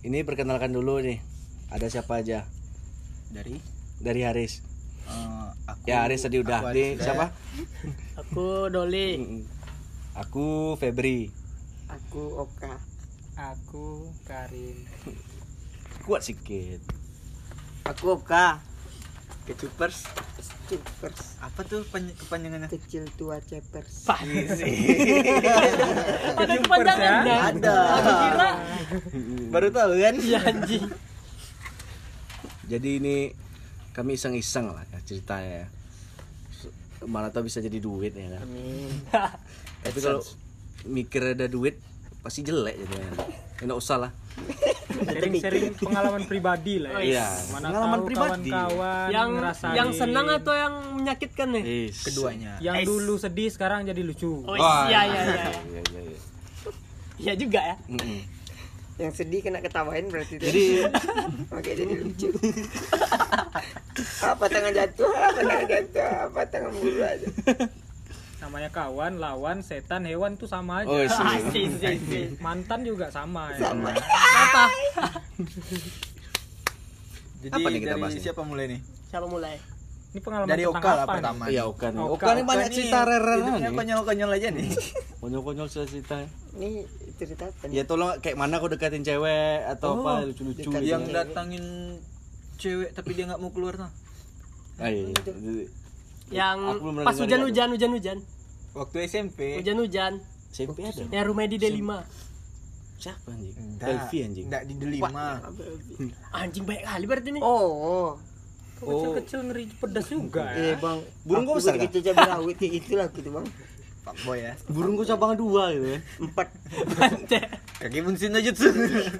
ini perkenalkan dulu nih. Ada siapa aja? Dari Dari Haris. eh, aku Ya Haris tadi udah. aku Nih siapa? Aku Doli. Aku Febri. Aku Oka. Aku Karin. Kuat sikit. Aku Oka. Kecupers Cepers. apa tuh kepanjangannya Kecil tua cepers. Ada kepanjangannya. ada Aku kira baru tahu kan ya anjing. Jadi ini kami iseng-iseng lah ya ceritanya ya. Mana tahu bisa jadi duit ya kan. Amin. Tapi kalau mikir ada duit pasti jelek jadinya. Enggak usah lah. Sering-sering pengalaman pribadi lah. ya. Iya, Mana pengalaman pribadi. kawan-kawan Yang ngerasain. yang senang atau yang menyakitkan nih? Is. keduanya yang dulu sedih sekarang jadi lucu. Oh Wah, iya iya iya. Iya iya iya. Iya juga ya. Mm-mm. Yang sedih kena ketawain berarti. Jadi Oke jadi lucu. apa tangan jatuh, apa tangan jatuh, apa tangan bulu aja. Namanya kawan, lawan, setan, hewan tuh sama aja. oh sih. Asik sih sih. Mantan juga sama. ya. Sama. Apa? jadi Apa nih kita dari bahas nih? siapa mulai nih Siapa mulai? Ini pengalaman dari Oka lah pertama Iya Oka nih. Oka. Oka nih banyak cerita nih rere nih. konyol-konyol aja nih Konyol-konyol cerita. Ini cerita apa nih? Ya tolong kayak mana kau deketin cewek atau Oh, apa lucu-lucu gitu. yang Cewek. datangin cewek tapi dia nggak mau keluar tuh Ah, iya, iya. Yang pas dengar hujan-hujan hujan-hujan. waktu SMP Hujan-hujan. SMP ada. Yang rumah di D5. Siapa anjing? Delvi anjing. nggak di delima Anjing banyak kali berarti nih. Oh, Kok Kecil-kecil ngeri pedas juga eh ya. bang. Burung kau besar gitu cabai rawit itulah gitu bang. pak boy ya Burung kau cabang dua gitu ya. Empat. Kaki bunsin aja tuh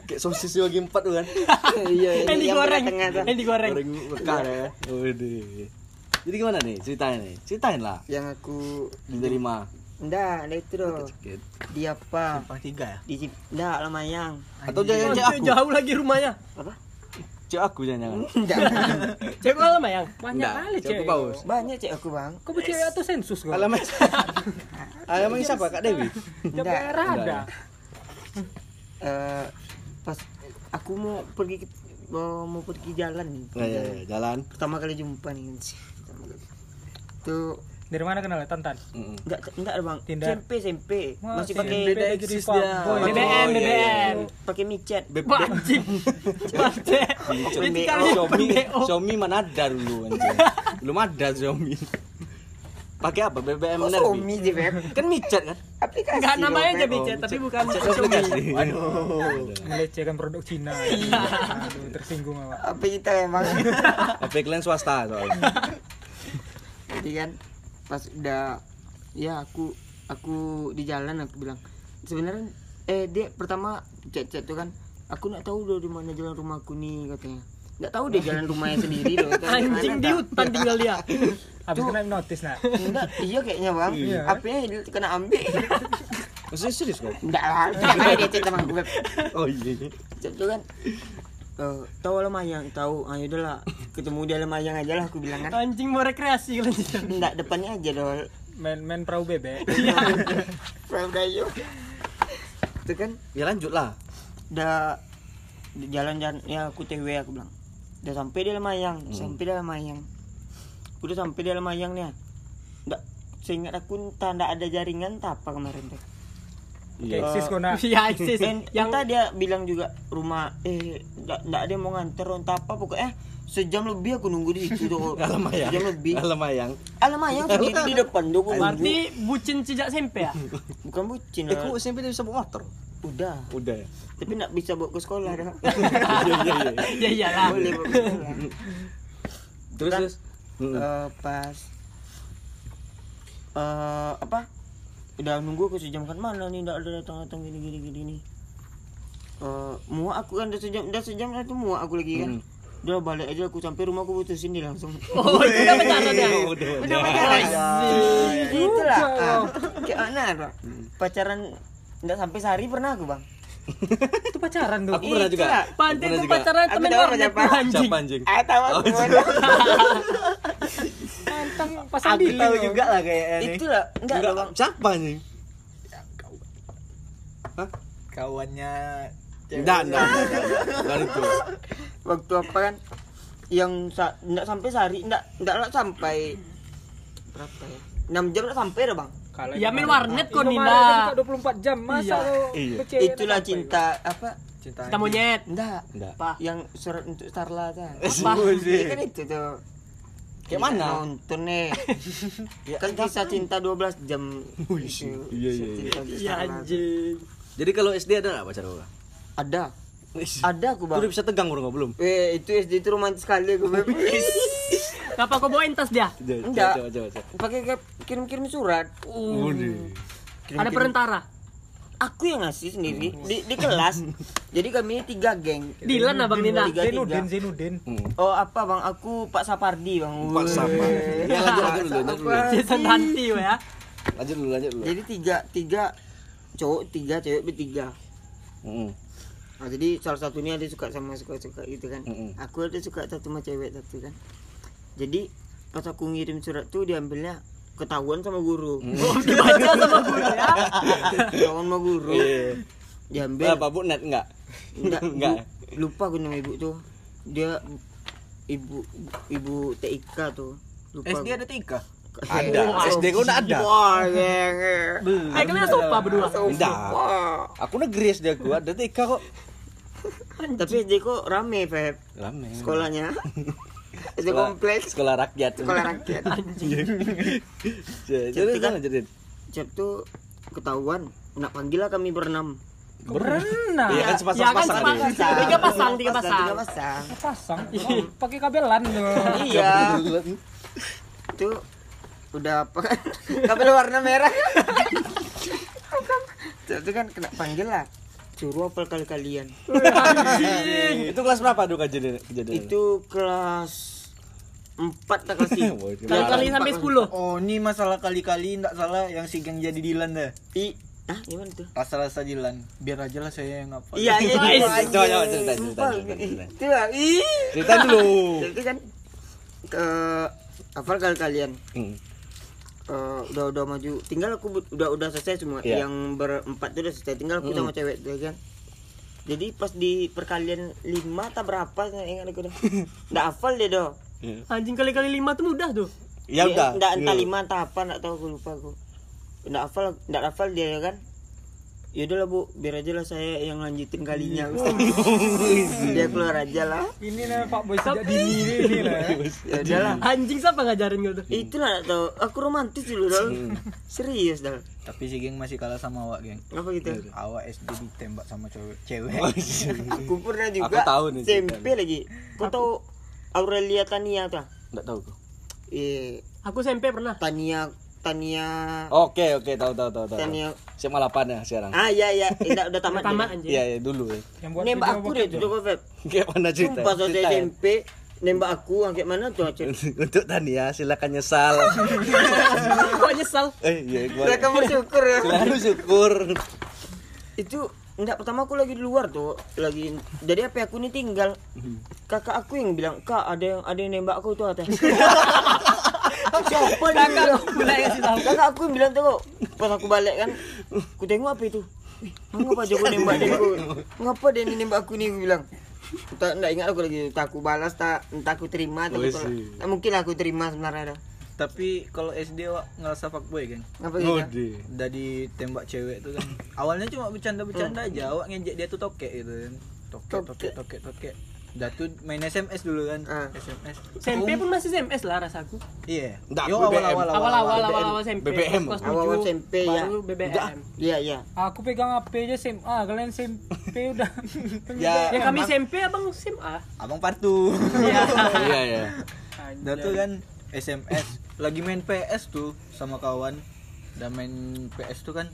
Kayak sosis lagi empat tuh kan. Iya, Yang ini yang digoreng. Yang digoreng. Goreng bekal ya. Waduh. Jadi gimana nih ceritanya nih? Ceritain lah. Yang aku Diterima. Enggak, ada itu loh. Sedikit. Di apa? simpang tiga ya Di enggak Lamayang. Atau jangan cek aku. Jauh lagi rumahnya. Cek aku jangan. Enggak. Cek lama yang. Banyak kali cek aku. Banyak cek aku bang. Kok cewek atau sensus kok? Alamat. Alamat siapa Kak Dewi? Enggak. daerah ada. Eh, pas aku mau pergi mau, mau pergi jalan nih. Nah, ya, ya, jalan. Pertama kali jumpa nih. Kali. Tuh Dari mana kenal Tantan? Mm-mm. enggak enggak ada bang. Tinder. SMP SMP. Masih si pakai jadi eksis fuckboy. dia. Oh, BBM, iya, iya. BBM. pakai micet. Anjing. Kali Xiaomi. Xiaomi mana ada dulu anjing. Belum ada Xiaomi. Pakai apa? BBM Nerbi. Xiaomi di web? Kan micet kan? Aplikasi. Enggak namanya aja Bang. bicet, tapi bukan Micet Xiaomi. aplikasi. Melecehkan produk Cina. Aduh, tersinggung awak. Apa kita emang? HP kalian swasta soalnya. Jadi kan pas udah ya aku aku di jalan aku bilang sebenarnya eh dia pertama chat-chat tuh kan aku nggak tahu di mana jalan rumahku nih katanya nggak tahu deh jalan rumahnya sendiri loh Anjing "Mana di tak?" hutan tinggal dia. Habis kena hipnotis nah. enggak iya kayaknya bang Iya. HP-nya kena ambil Maksudnya serius kok? enggak lah enggak dia chat sama gue Oh iya. chat tuh kan eh tahu lah mayang tahu ayo udah lah ketemu di dalam mayang aja lah aku bilang kan. Anjing mau rekreasi kalian. enggak depannya aja dong Main main perahu bebek. Prabayo itu kan? Ya lanjut lah. udah di jalan-jalan ya aku TW aku bilang. Udah sampai di Lemayang sampai di Lemayang udah sampai di Lemayang nih enggak seingat aku entah enggak ada jaringan tak apa kemarin tuh Kayak eksis kok nah. Iya, eksis. Dan Yang entah dia bilang juga rumah eh enggak enggak ada yang mau nganter entah apa pokoknya sejam lebih aku nunggu di situ tuh Alamayang. sejam lebih Alamayang. Alamayang sendiri di depan tuh aku berarti bucin sejak SMP ya? bukan bucin Eh kok SMP dia bisa bawa motor? udah Udah ya. tapi enggak bisa bawa ke sekolah dah Iya iya iya. Ya iyalah. boleh bawa ke sekolah Terus Kan, terus. Eh, pas eh apa udah nunggu aku sejam kan mana nih nggak ada datang datang gini gini gini nih eh muak aku kan udah sejam udah sejam itu muak aku lagi kan udah balik aja aku sampai rumah aku putusin dia langsung Oh, itu udah pacaran ya? Udah. Udah pacaran. itulah ah, kayak mana Bang? pacaran nggak sampai sehari pernah aku bang Itu pacaran tuh. Aku pernah juga. Pernah itu juga. pacaran temen warnet anjing. Siapa anjing? ah tahu aku Tantang pasang aku tahu loh. juga lah kayaknya nih itulah enggak Enggak, bang siapa anjing? kawannya Enggak, enggak. Enggak itu. waktu apa kan yang sa enggak sampai sehari enggak enggak lah sampai berapa ya 6 jam enggak sampai dah bang Kalau Ya, main warnet kok, Ninda. kan buka 24 jam masa Iya. lo Iya. itulah cinta apa Cinta. Kita monyet. enggak Enggak. Yang surat untuk Starla tuh Apa? Iya kan itu tuh Kayak mana? nonton nih kan kisah cinta 12 jam Itu, iya, iya, iya. Iya anjing. Jadi kalau SD ada enggak pacar lo? ada ada aku bang udah bisa tegang bro belum? eh itu SD itu romantis sekali aku. Kenapa kau bawain tas dia? Enggak. Pakai kirim-kirim surat Udah. Ada perantara. Aku yang ngasih sendiri di, di kelas jadi kami tiga geng Dilan abang Nina. tiga Zainuddin tiga Zainuddin Hmm. oh apa bang aku Pak Sapardi bang Pak Sapa. Ya lanjut lanjut dulu, lanjut dulu. Jason ya. Lanjut dulu, lanjut dulu. jadi tiga tiga cowok tiga cewek bertiga Heeh. nah, jadi salah satunya ada suka sama suka suka gitu kan Mm-mm. aku ada suka satu sama cewek satu kan jadi pas aku ngirim surat tuh diambilnya ketahuan sama guru Oh, dibaca sama guru ya. ketahuan sama guru Iya. diambil Berapa Bu net enggak? enggak Enggak. Bu- lupa aku nama ibu tuh dia ibu ibu TIK tuh lupa SD ada tiga. Ada. SD kau enggak ada. wah geng Eh kalian sofa berdua. Enggak. Aku negeri SD aku ada TK kok. tapi SD kok rame Feb Rame. sekolahnya SD Sekolah- kompleks. Sekolah rakyat. sekolah rakyat. Jadi Jadi kan jadi. Cep tuh ketahuan. Nak panggil lah kami berenam. Berenang Iya kan Ya kan sepasang-pasang sepasang. ada. Tiga pasang, tiga Pasang, pasang. tiga pasang. pasang. Oh, pakai kabelan tuh iya. Itu udah apa? Kan kabel warna merah. Itu kan kena panggil lah suruh apel kali kalian Itu kelas berapa tuh kejadian kejadian? itu kelas empat tak kelas tiga Waduh. Kali-kali sampai 10. Oh, ini masalah kali-kali enggak salah yang si geng jadi Dilan dah. i ah gimana tuh Rasa-rasa Dilan. Biar aja lah saya yang apa. iya iya Guys, itu coba, coba, cerita, cerita, cerita, cerita. dulu. itu kan ke apel kali kalian Hmm. Eh, udah udah maju. Tinggal aku udah udah selesai semua. Iya. yang berempat itu udah selesai. Tinggal aku sama cewek tuh kan? Jadi pas di perkalian lima tak berapa nggak ingat aku dah nggak hafal dia doh. Anjing kali-kali lima tuh mudah tuh. Ya Dia- udah. nggak entah Iya. lima entah apa nggak tahu aku lupa aku. Nggak hafal nggak hafal dia ya kan ya udahlah bu. Biar aja lah saya yang lanjutin kalinya dia keluar aja lah. Ini nih Pak Boy sejak dini ini, lah. Ya udahlah. Anjing siapa ngajarin gue tuh? itulah nggak tahu aku romantis dulu dong serius dong Tapi si geng masih kalah sama awak, geng. apa gitu? Awak SD ditembak sama cewek. cewek. aku pernah juga Aku tahu nih SMP lagi. Kau tahu Aurelia Tania tuh. Enggak tahu kok. eh Aku SMP pernah. Tania Tania Oke, oke, tahu tahu tahu tahu. Tania Siapa 8 ya sekarang? ah iya iya udah udah tamat Tamat anjing. Iya, iya dulu ya. yang buat nembak aku deh tuh. kok Feb Kayak mana cerita? sumpah saya Cerita ya? SMP nembak aku kayak mana tuh Aceh Untuk Tania silakan nyesal. Kok nyesal? eh, iya gua. silakan bersyukur ya Selalu syukur. itu enggak pertama aku lagi di luar tuh lagi jadi HP aku ini tinggal kakak aku yang bilang kak ada yang ada yang nembak aku tuh atas siapa dia bilang Mulai kasih tahu. kakak aku yang bilang tuh kok pas aku balik kan aku tengok apa itu ngapa Joko nembak dia aku ngapa dia ini nembak aku nih aku bilang tak enggak ingat aku lagi entah aku balas tak entah aku terima atau Wih, aku tak mungkin aku terima sebenarnya dah Tapi kalau SD awak ngerasa fuckboy, geng. ngapa gitu Ngode. Udah ditembak cewek tuh kan. Awalnya cuma bercanda-bercanda aja. Awak ngejek dia tuh tokek gitu kan. Tokek, tokek, tokek, tokek. Udah tuh main SMS dulu kan. Ah. SMS. SMP pun masih SMS lah rasaku. Iya. Nggak, Yo BBM. awal-awal Awal-awal awal-awal SMP. BBM. Awal-awal SMP, ya. Baru BBM. iya iya aku pegang HP aja SMA kalian SMP udah Ya, Ya kami SMP abang SMA. Abang Partu. Iya. Iya, iya. Udah tuh kan SMS lagi main PS tuh sama kawan udah main PS tuh kan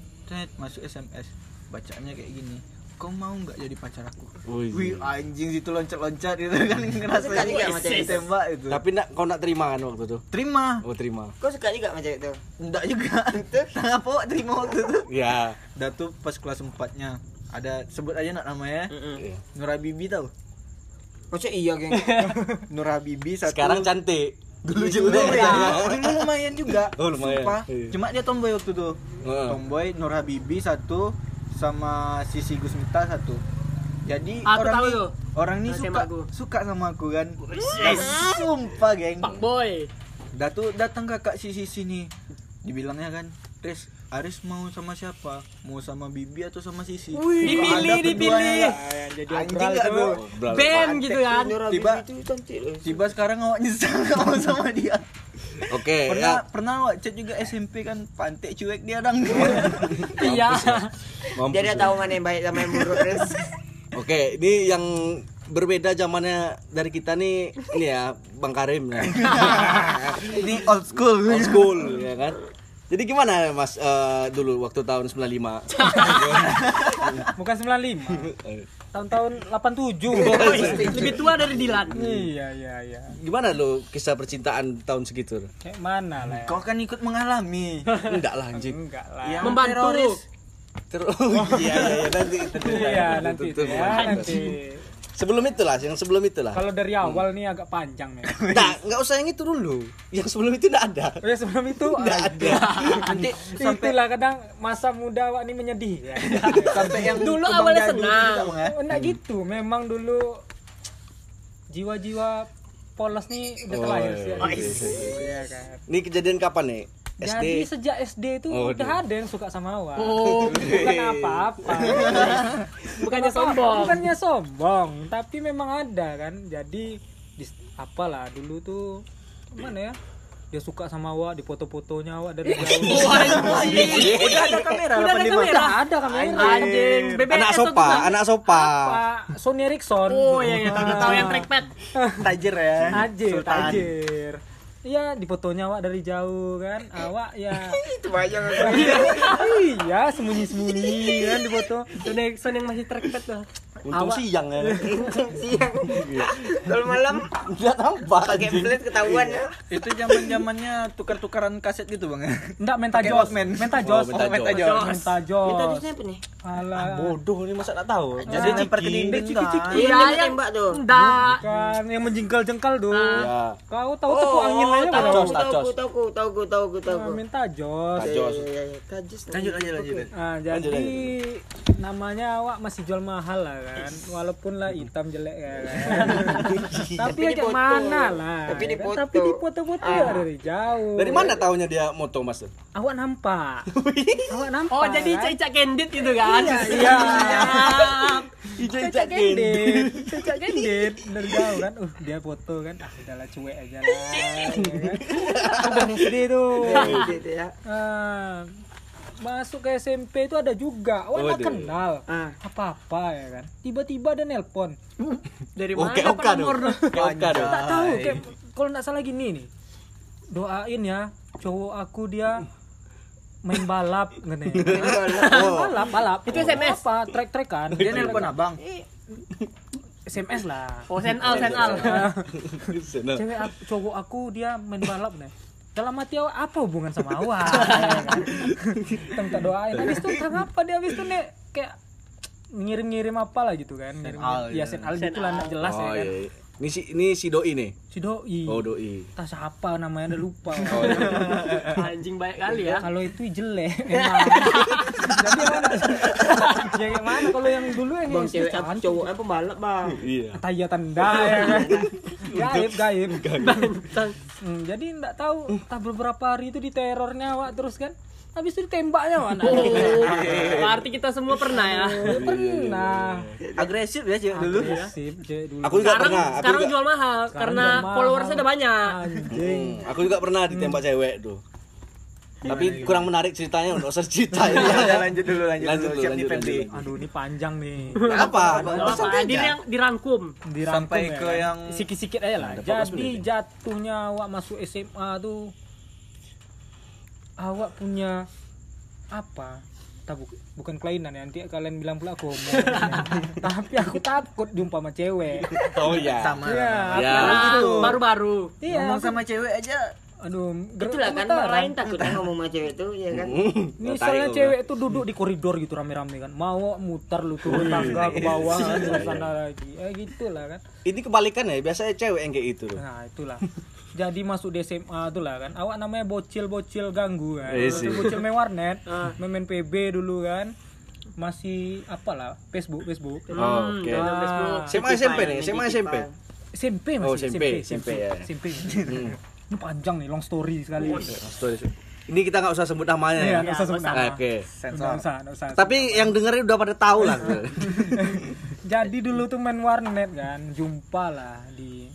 masuk SMS bacaannya kayak gini kau mau nggak jadi pacar aku Wih. wih anjing situ loncat-loncat gitu kan ngerasa juga sama cewek. ditembak itu Tapi nak kau nak terima kan waktu itu? terima Oh, terima. kau suka juga sama cewek tuh enggak juga kenapa wak terima waktu itu Ya. udah tuh pas kelas 4 nya ada sebut aja nak namanya Mm-mm. Iya. Nur Habibi tau Masa iya geng Nur Habibi satu Sekarang cantik. Dulu dulu juga. ya, dulu lumayan juga Oh, lumayan. Sumpah. Iya. cuma dia tomboy waktu tuh Heeh. tomboy Nur Habibi satu sama Sisi Gusmita satu Jadi Aku orang tahu ini tuh. orang ini suka aku. suka sama aku kan. Dan sumpah geng. Pak Boy. Dah tuh datang kakak sisi sini. Dibilangnya kan, "Res, Aris mau sama siapa? Mau sama Bibi atau sama Sisi?" Dipilih, Ada keduanya, dipilih. ya. jadi Anjing gak tuh. Band gitu kan. Tiba-. Tiba sekarang awak nyesal gak mau sama dia. Oke, Pernah ya. pernah awak chat juga SMP kan pantek cuek dia dong. Iya. Mampus Jadi lu. tahu mana yang baik sama yang buruk. Oke, ini yang berbeda zamannya dari kita nih ini ya Bang Karim ya. Ini old school. Old school ya kan. Jadi gimana Mas eh, dulu waktu tahun 95? Bukan 95. Tahun-tahun 87. Lebih tua dari Dilan. iya, iya, iya. Gimana lu kisah percintaan tahun segitu? Kayak mana lah ya? Kau kan ikut mengalami. Enggak lah anjing. Enggak lah. Yang Membantu. teroris. Terus iya iya iya nanti Iya, nanti itu Tutup, ya, mantap. nanti. Sebelum itulah, yang sebelum itulah. Kalau dari awal nih agak panjang nih. Nah, enggak usah yang itu dulu. Yang sebelum itu enggak ada. Oh ya sebelum itu Enggak ada. Nanti sampai Itulah kadang masa muda awak ini menyedih ya. sampai yang Dulu awalnya senang. ya? Oh, enggak gitu. Memang dulu jiwa-jiwa polos nih udah Oh, terlahir iya, sih. iya, gitu. Iya kan. Ini kejadian kapan nih? SD. Jadi sejak SD itu Oh, udah dia. ada yang suka sama awak. Oh. Bukan apa-apa. Bukannya sombong. Bukannya sombong, tapi memang ada kan. Jadi dis, apalah dulu tuh mana ya? Dia suka sama awak di foto-fotonya awak dari jauh. Udah ada kamera Udah ada 85. kamera. ada kamera. Anjing. BBS Anak sopa, kan? anak sopa. Sony Ericsson. Oh iya iya tahu tahu yang trackpad. Tajir ya. Tajir, Sultan. tajir. Iya, di fotonya awak dari jauh kan. Awak ya Itu banyak aku. iya sembunyi-sembunyi kan di foto. Sony yang masih trackpad tuh. Untung Awak- siang ya. Siang. Kalau malam Enggak nampak. pakai flash ketahuan ya. Itu zaman-zamannya tukar-tukaran kaset gitu, Bang. Enggak menta Pakai jos. Walkman. Menta Oh, jos. menta menta jos. jos. Menta jos. Kita tuh siapa nih? Alah. Bodoh ini masa enggak tahu. Jadi lempar ke dinding ciki-ciki. Iya, Iya, yang tembak tuh. Enggak. Kan yang menjengkal-jengkal tuh. Ya. Kau tahu tepuk angin aja Oh, tahu, kalau. Tajos, tahu, tajos. tahu, tahu, tahu, tahu, tahu, tahu. Nah, minta jos. Tajos. Iya, iya, iya, Tajos. Lanjut, lanjut, lanjut. Nah, Lanjut, jadi namanya awak masih jual mahal lah kan. Walaupun lah hitam jelek ya kan. Tapi kayak dipoto. mana lah. Tapi ya kan? dipoto. Tapi di foto-foto ya dari jauh. Dari mana taunya dia moto Mas? Awak nampak. awak nampak. Oh jadi kan? cicak candid gitu kan? Iya. Cicak candid. Cicak candid dari jauh kan. Uh, dia foto kan. Ah, udahlah cuek aja lah. Ya kan? Udah SD tuh. Gitu ya. Ah, masuk ke SMP itu ada juga. Nggak Waduh. kenal Ah. apa-apa ya kan. Tiba-tiba ada nelpon. Dari Oke, mana oke dapat dong. nomor? Oke. Tak tahu kayak kalau nggak salah gini nih. Doain ya cowok aku dia main balap katanya. Oh. balap, balap. Itu SMS? Apa? Trek-trekan. Dia nelpon abang. SMS lah. Oh senal senal. Sana. Cewek aku, cowok aku dia main balap nih. Dalam hati awak apa hubungan sama awak? ya kan? Kita minta doain. Habis itu tentang apa dia habis itu nih kayak ngirim-ngirim apa lah gitu kan. Ngirim, ya ya. sen al gitu lah jelas Oh ya kan. iya. Ini si ini si doi nih. Si doi. Oh doi. Entah siapa namanya udah lupa. Oh iya. Anjing baik kali ya. Kalau itu jelek emang. Jadi mana? ya yang mana kalau yang dulu yang Bang yang cewek cowoknya pembalap, Bang. Iya. Taya tanda ya kan. gaib gaib. Hmm, jadi enggak tahu entah beberapa hari itu diterornya awak terus kan. Habis itu ditembaknya mana? Oh, berarti kita semua pernah ya. Pernah. Agresif ya cewek dulu. Agresif cewek dulu. Aku juga Sekarang pernah. Aku sekarang juga, jual mahal Sekarang karena followersnya udah banyak. Anjing. Hmm, aku juga pernah ditembak cewek tuh. Tapi kurang menarik ceritanya untuk usah cerita ya. Ya, lanjut dulu, lanjut, Lanjut dulu. Siap lanjut, nih lanjut. Aduh ini panjang nih. Nggak apa? Apa, dirang, dirangkum. Dirangkum Sampai ya ke yang sikit-sikit aja lah. Ada 14 Jadi jatuhnya awak masuk SMA tuh awak punya apa? Tak, bu- bukan kelainan ya, nanti kalian bilang pula aku homo. Tapi aku takut jumpa sama cewek. Oh iya. sama. Iya, Ya. Nah, gitu. baru-baru. Iya, Ngomong aku- sama cewek aja aduh, Itulah kan orang lain takutnya ngomong sama cewek tuh, ya kan. Misalnya cewek itu duduk di koridor gitu rame-rame kan, mau muter lu turun tangga ke bawah kan, ke sana lagi, ya gitulah kan. Ini kebalikan ya, biasanya cewek yang kayak itu. Nah itulah. Jadi masuk di SMA tuh lah kan. Awak namanya bocil-bocil ganggu kan. Iya sih. Bocil main warnet, main, main PB dulu kan. masih apalah Facebook Facebook Hmm, Oke. dalam Facebook. SMA SMP nih, SMA SMP. SMP masih Oh, SMP, SMP, ya. SMP. Ini panjang nih long story sekali. Story. Ini kita nggak usah sebut namanya Iya, ya. nggak usah sebut Oke. Nggak usah, nggak usah. Tapi yang dengerin udah pada tahu lah. Jadi dulu tuh main warnet kan, jumpa lah di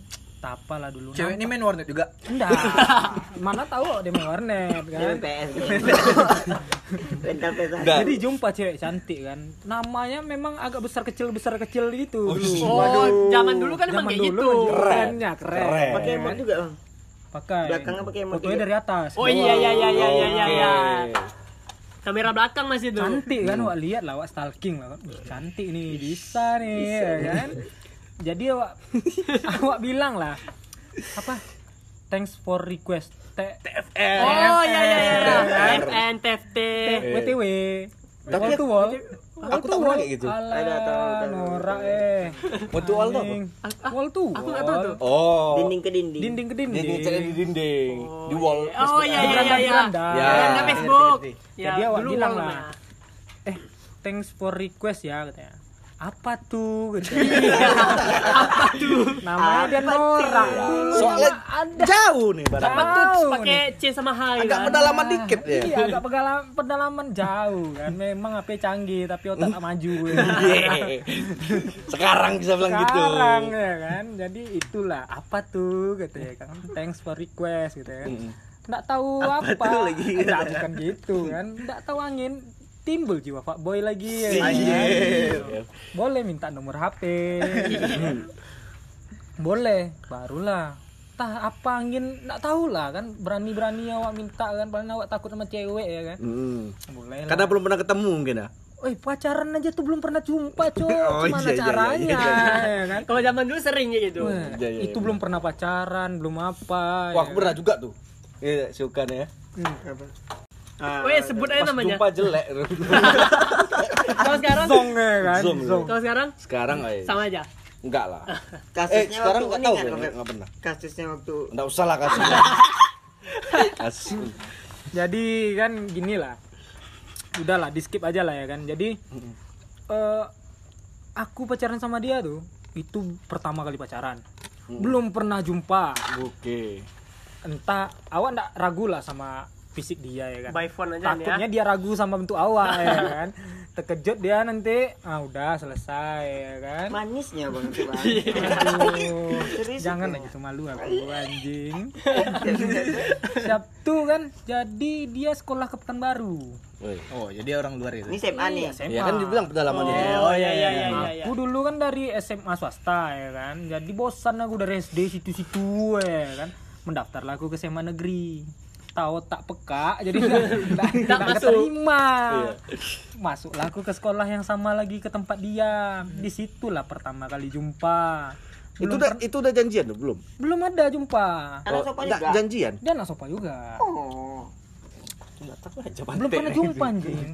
Tapa lah dulu. Cewek ini main warnet juga. Enggak. Mana tahu dia main warnet kan. PS rental PS Jadi jumpa cewek cantik kan. Namanya memang agak besar kecil besar kecil gitu dulu. Oh, zaman dulu kan emang Zaman kayak dulu gitu. kerennya keren. Keren. pakai emot juga bang Pakai. Belakangnya pakai emot Fotonya dari atas. Oh iya iya iya iya iya iya. iya. Kamera belakang masih tuh. Cantik kan, wak lihat lah, wak stalking lah. Wih, Cantik nih, bisa nih, ya kan. Jadi awak awak bilang lah apa? Thanks for request. T Oh iya iya iya. TFN. FN TFT. WTW. Tapi Wall to wall. Aku tak pernah kayak gitu. Ada, tahu, tahu. norak eh. Wall to wall tuh apa? Anjing. Wall to Aku nggak tahu tuh. Oh. dinding ke dinding Dinding ke dinding. Yang ngeceknya di dinding, di wall. Oh iya iya iya iya. Beranda. Ya. Beranda Facebook. Ya, Jadi awak dulu bilang lah. Eh, thanks for request ya katanya. Apa tuh? Gitu. Apa tuh? Namanya dia norak. Soalnya jauh nih barang. Apa tuh pakai C sama H Agak kan? pedalaman dikit ya. Iya, agak pedalaman, pedalaman jauh kan. Memang HP canggih tapi otak tak maju. Iya. Sekarang bisa bilang gitu. Sekarang ya kan. Jadi itulah apa tuh gitu ya kan. Thanks for request gitu ya kan. Nggak tahu apa, Nggak, bukan gitu kan. Nggak tahu angin timbul jiwa Pak Boy lagi ya. kan? Anjir. Boleh minta nomor HP. Boleh, barulah. Tah apa angin nggak tahu lah kan berani-berani awak minta kan paling awak takut sama cewek ya kan. Mm. Boleh lah. Karena belum pernah ketemu mungkin ya. Woi, pacaran aja tuh belum pernah jumpa, Cok. Oh, Gimana iya, iya, caranya ya kan? Kalau zaman dulu sering ya gitu. Wah, Iya, iya, itu iya. belum pernah pacaran, belum apa. Wah, ya aku pernah juga tuh. Iya, suka nih ya. Oh ya sebut aja namanya. jumpa jelek. Kalau sekarang Zong ya kan? Zong. Zong. kalau sekarang Sekarang eh sama aja. enggak lah. kasusnya Eh, sekarang waktu enggak tahu kan, enggak enggak pernah. kasusnya waktu Enggak usah lah kasih. Kasih. Jadi kan gini lah. Udahlah, di skip aja lah ya kan. Jadi eh aku pacaran sama dia tuh itu pertama kali pacaran. Belum pernah jumpa. Oke. Entah awak ndak ragu lah sama fisik dia ya kan. By phone aja ya. Takutnya dia ragu sama bentuk awak ya kan. Terkejut dia nanti, ah udah selesai ya kan. manisnya bang Aduh, Serius jangan lah gitu malu aku anjing. Sabtu kan, jadi dia sekolah ke Pekanbaru. Woi. Oh, jadi orang luar itu. ini SMA nih SMA. Ya kan dibilang pedalaman. Oh iya iya iya iya. iya. Aku dulu kan dari SMA swasta ya kan, jadi bosan aku dari SD situ-situ ya kan. Mendaftarlah aku ke SMA negeri. Tahu tak peka, jadi nggak masuk. keterima. Iya. Masuklah aku ke sekolah yang sama lagi ke tempat dia. Di situlah pertama kali jumpa. Itu udah itu udah janjian tuh belum? Belum ada jumpa. enggak juga janjian. Dia anak sopa juga. oh Enggak tahu aja Belum pernah jumpa anjing.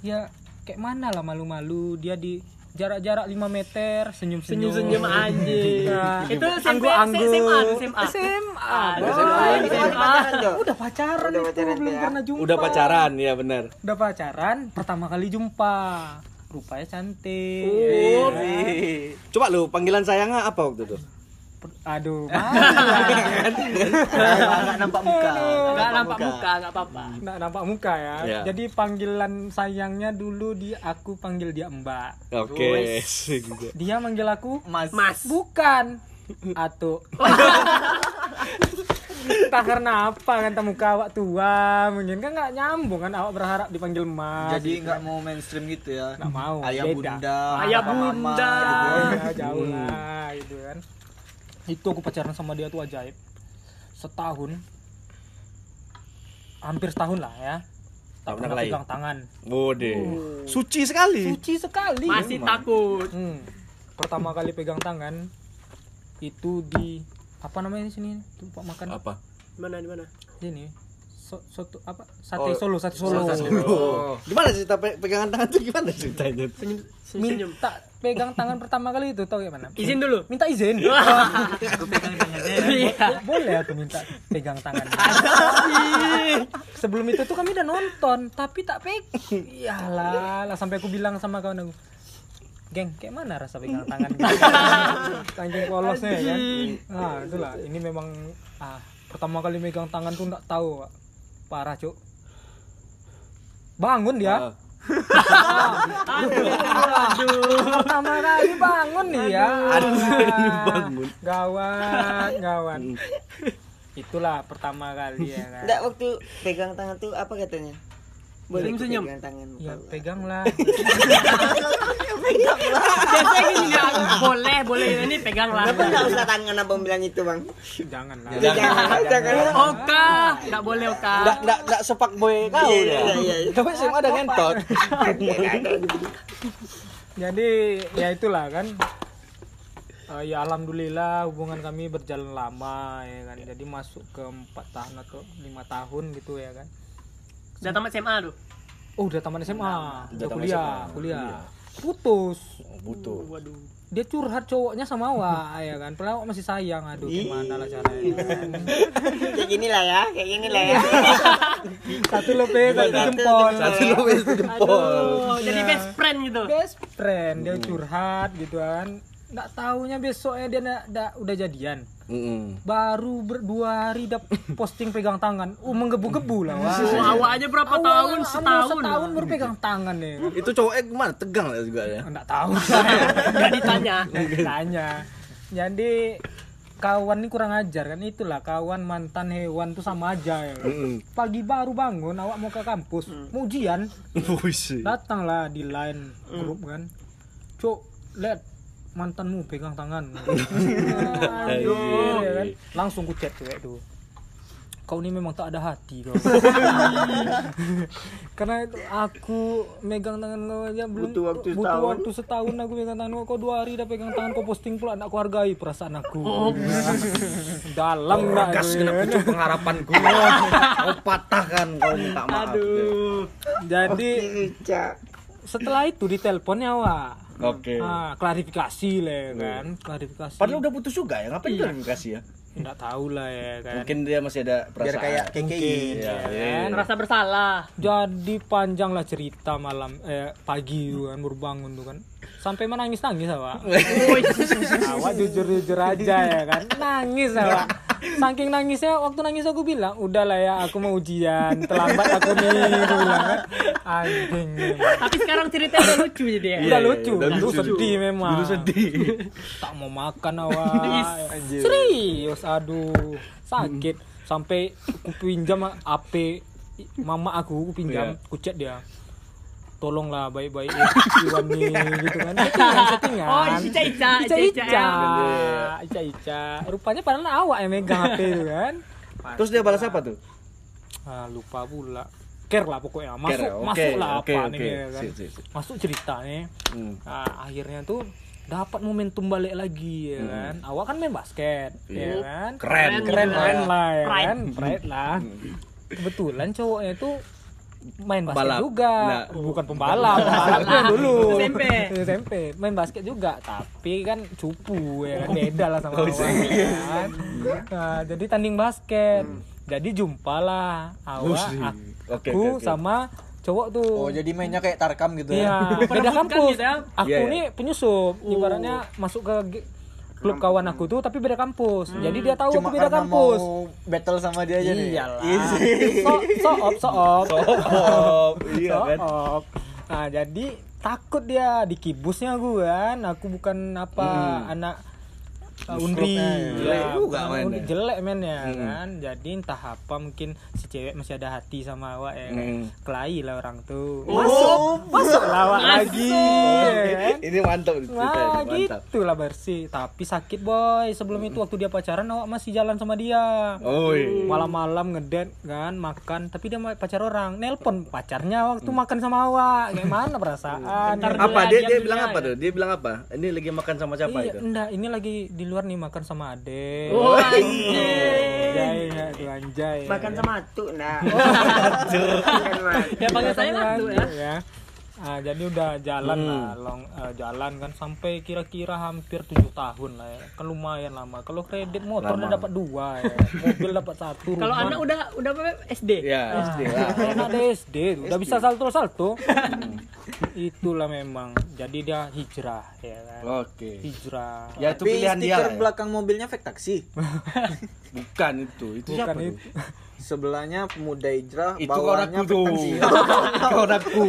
Ya kayak mana lah malu-malu dia di jarak-jarak 5 meter senyum-senyum. Senyum-senyum anjing. Nah, Itu SMP anggu-anggu. SMA SMA. SMA. Udah pacaran Udah itu pacaran belum ya. pernah jumpa. Udah pacaran, ya benar. Udah pacaran, pertama kali jumpa. Rupanya cantik. Oh, Ya. Coba lu panggilan sayangnya apa waktu itu? Aduh. Enggak nampak muka. Enggak nampak muka, enggak apa-apa. Nggak nampak muka ya. Ya. Jadi panggilan sayangnya dulu di aku panggil dia Mbak. Oke. Dia manggil aku Mas. Mas. Bukan. Atuh. Entah karena apa kan tamu muka awak tua mungkin kan nggak nyambung kan awak berharap dipanggil mas Jadi nggak mau mainstream gitu ya. nggak mau Ayah beda. bunda, Ayah papa mama bunda. gitu. Ya, jauh lah gitu kan itu aku pacaran sama dia tuh ajaib setahun hampir setahun lah ya Tak pernah pegang tangan Bode. Suci sekali. suci sekali Masih takut. Hmm. pertama kali pegang tangan itu di apa namanya di sini tempat makan Apa? Mana di mana? ini so- soto apa sate solo sate solo Oh. Gimana cerita pe- pegangan tangan tuh gimana ceritanya? Senyum, senyum. minta pegang tangan pertama kali itu tau gimana Izin dulu. minta izin Aku pegang tangannya. Iya. boleh aku minta pegang tangan sebelum itu tuh kami udah nonton tapi tak peg iyalah lah sampai aku bilang sama kawan aku geng kayak mana rasa pegang tangan saking polosnya ya kan nah itulah ini memang ah pertama kali megang tangan tuh nggak tahu Pak. Parah cuk. Bangun dia. Pertama kali bangun nih ya bangun. gawat gawat. Itulah pertama kali ya kan. Enggak waktu pegang tangan tuh apa katanya? Boleh pegang tangan. ya peganglah Biasanya gini nggak boleh, boleh. Ini pegang lah. Kenapa enggak usah tangan abang bilang itu, Bang? janganlah Jangan, jangan. Oka, nggak boleh Oka. Nggak nggak nggak sepak boy kau Iya, ya. iya, iya, iya. Tapi SMA ada ngentot. jadi ya itulah kan. Eh, ya alhamdulillah hubungan kami berjalan lama ya kan. Jadi masuk ke empat tahun atau lima tahun gitu ya kan. Udah tamat SMA tuh. oh udah taman SMA udah, tamat kuliah SMA, kuliah putus. Butuh. Waduh. dia curhat cowoknya sama Wak ya kan? Padahal Wak masih sayang aduh gimana lah caranya kan? Kayak gini lah ya, kayak gini lah ya. satu lebih satu jempol. Satu lo itu jempol. Oh, jadi best friend gitu. best friend dia curhat gitu kan. Nggak taunya besoknya dia udah jadian Mm-mm. baru berdua hari dap posting pegang tangan uh menggebu-gebu lah wah Wah, awak aja berapa Awal- tahun? awal Setahun. setahun baru pegang tangan nih Itu cowoknya gimana? Tegang lah juga ya. nggak tahu Nggak ditanya. tanya jadi kawan ini kurang ajar kan itulah kawan mantan hewan tuh sama aja ya Mm-mm. pagi baru bangun awak mau ke kampus mau ujian datanglah di line grup kan cuk lihat mantanmu pegang tangan Anjir, ya kan? langsung ku chat cewek tuh kau ini memang tak ada hati kau karena itu aku megang tangan kau aja belum Butuh waktu butuh setahun. waktu setahun aku pegang tangan kau kau dua hari dah pegang tangan kau posting pula nak aku hargai perasaan aku dalam nggak Gas itu, kena ya kan? pucuk pengharapanku. Kau patahkan kau minta maaf. Aduh. jadi Cak. setelah itu ditelepon ya Oke. Ah, klarifikasi lah ya kan klarifikasi Padahal udah putus juga ya, ngapain klarifikasi ya? nggak tahu lah ya kan Mungkin dia masih ada perasaan. Biar kayak KKI. Iya, iya. Merasa bersalah. jadi panjang lah cerita malam eh pagi tuh kan baru bangun tuh kan sampai menangis nangis awak awak jujur jujur aja ya kan nangis awak saking nangisnya waktu nangis aku bilang udahlah ya aku mau ujian terlambat aku nih aku bilang kan. Anjing. Tapi sekarang ceritanya udah lucu jadi ya. udah lucu. Udah dulu lucu. sedih memang. Dulu sedih. tak mau makan awak. Serius aduh. Sakit. Sampai aku pinjam HP mama aku aku pinjam aku chat dia tolonglah baik-baik Iwan nih gitu kan settingan settingan Oh, Ica Ica, Ica Ica Ica Ica. Ica Ica rupanya padahal awak yang megang HP itu kan Terus dia balas apa tuh? ah, lupa pula care lah pokoknya masuk Care, masuk lah apa nih ya kan masuk cerita nih Hmm. Nah, akhirnya tuh dapat momentum balik lagi ya kan. Awak kan main basket, ya Iya. kan? Keren. keren, keren lah ya Pride. kan, pride lah. Kebetulan cowoknya itu main basket Pembalap. juga, Nah. bukan pembalap, pembalap yang dulu. SMP. SMP, main basket juga, tapi kan cupu ya kan, beda lah sama awak iya. kan. Nah, jadi tanding basket. Jadi jumpalah awak, Buset. aku, Oke, oke, oke. sama cowok tuh. Oh, jadi mainnya kayak Tarkam gitu Iya, ya. beda kampus. gitu ya? Aku Iya, iya. nih penyusup, ibaratnya masuk ke klub kawan aku tuh tapi beda kampus. Jadi dia tahu Cuma aku beda kampus. mau battle sama dia aja nih. Iyalah. Iya. So, so op, so op. Oh, iya So kan? op. Nah, jadi takut dia di kibusnya gue kan. Aku bukan apa anak uh, undri. Muskrupnya, jelek Ya, juga undri, jelek men ya Hmm. kan? Jadi entah apa mungkin si cewek masih ada hati sama awak ya Hmm. kelahi lah orang tuh. Oh. masuk masuk. Lawak lagi ya kan? Ini mantap mantap. gitu lah bersih Tapi sakit boy. Sebelum itu waktu dia pacaran Awak masih jalan sama dia. Malam-malam ngedet kan Makan. Tapi dia pacar orang. Nelpon pacarnya waktu makan sama awak. Gimana perasaan? Apa Dia dia bilang ya, apa ya. tuh? Dia bilang apa? Ini lagi makan sama siapa Iya itu? enggak Ini lagi di luar nih makan sama adek Oh, anjay ya anjay. Makan sama atuk nah. Ya panggil saya waktu sama ya. Atuk, ya Ah, jadi udah jalan Hmm. lah, long, eh, jalan kan sampai kira-kira hampir tujuh tahun lah ya. Kan lumayan lama. Kalau kredit motor udah dapat dua ya, mobil dapat satu. Kalau anak udah udah apa, SD. Ya, SD lah. anak ada SD tuh, udah bisa salto-salto. Itulah memang. Jadi dia hijrah ya kan. Oke. Hijrah. Ya itu Tapi pilihan dia. stiker ya. belakang mobilnya fake taksi. Bukan itu. Itu Bukan siapa itu. tuh? Sebelahnya pemuda hijrah, Itu bawahnya kawan aku fake tuh. taksi. Kawan aku.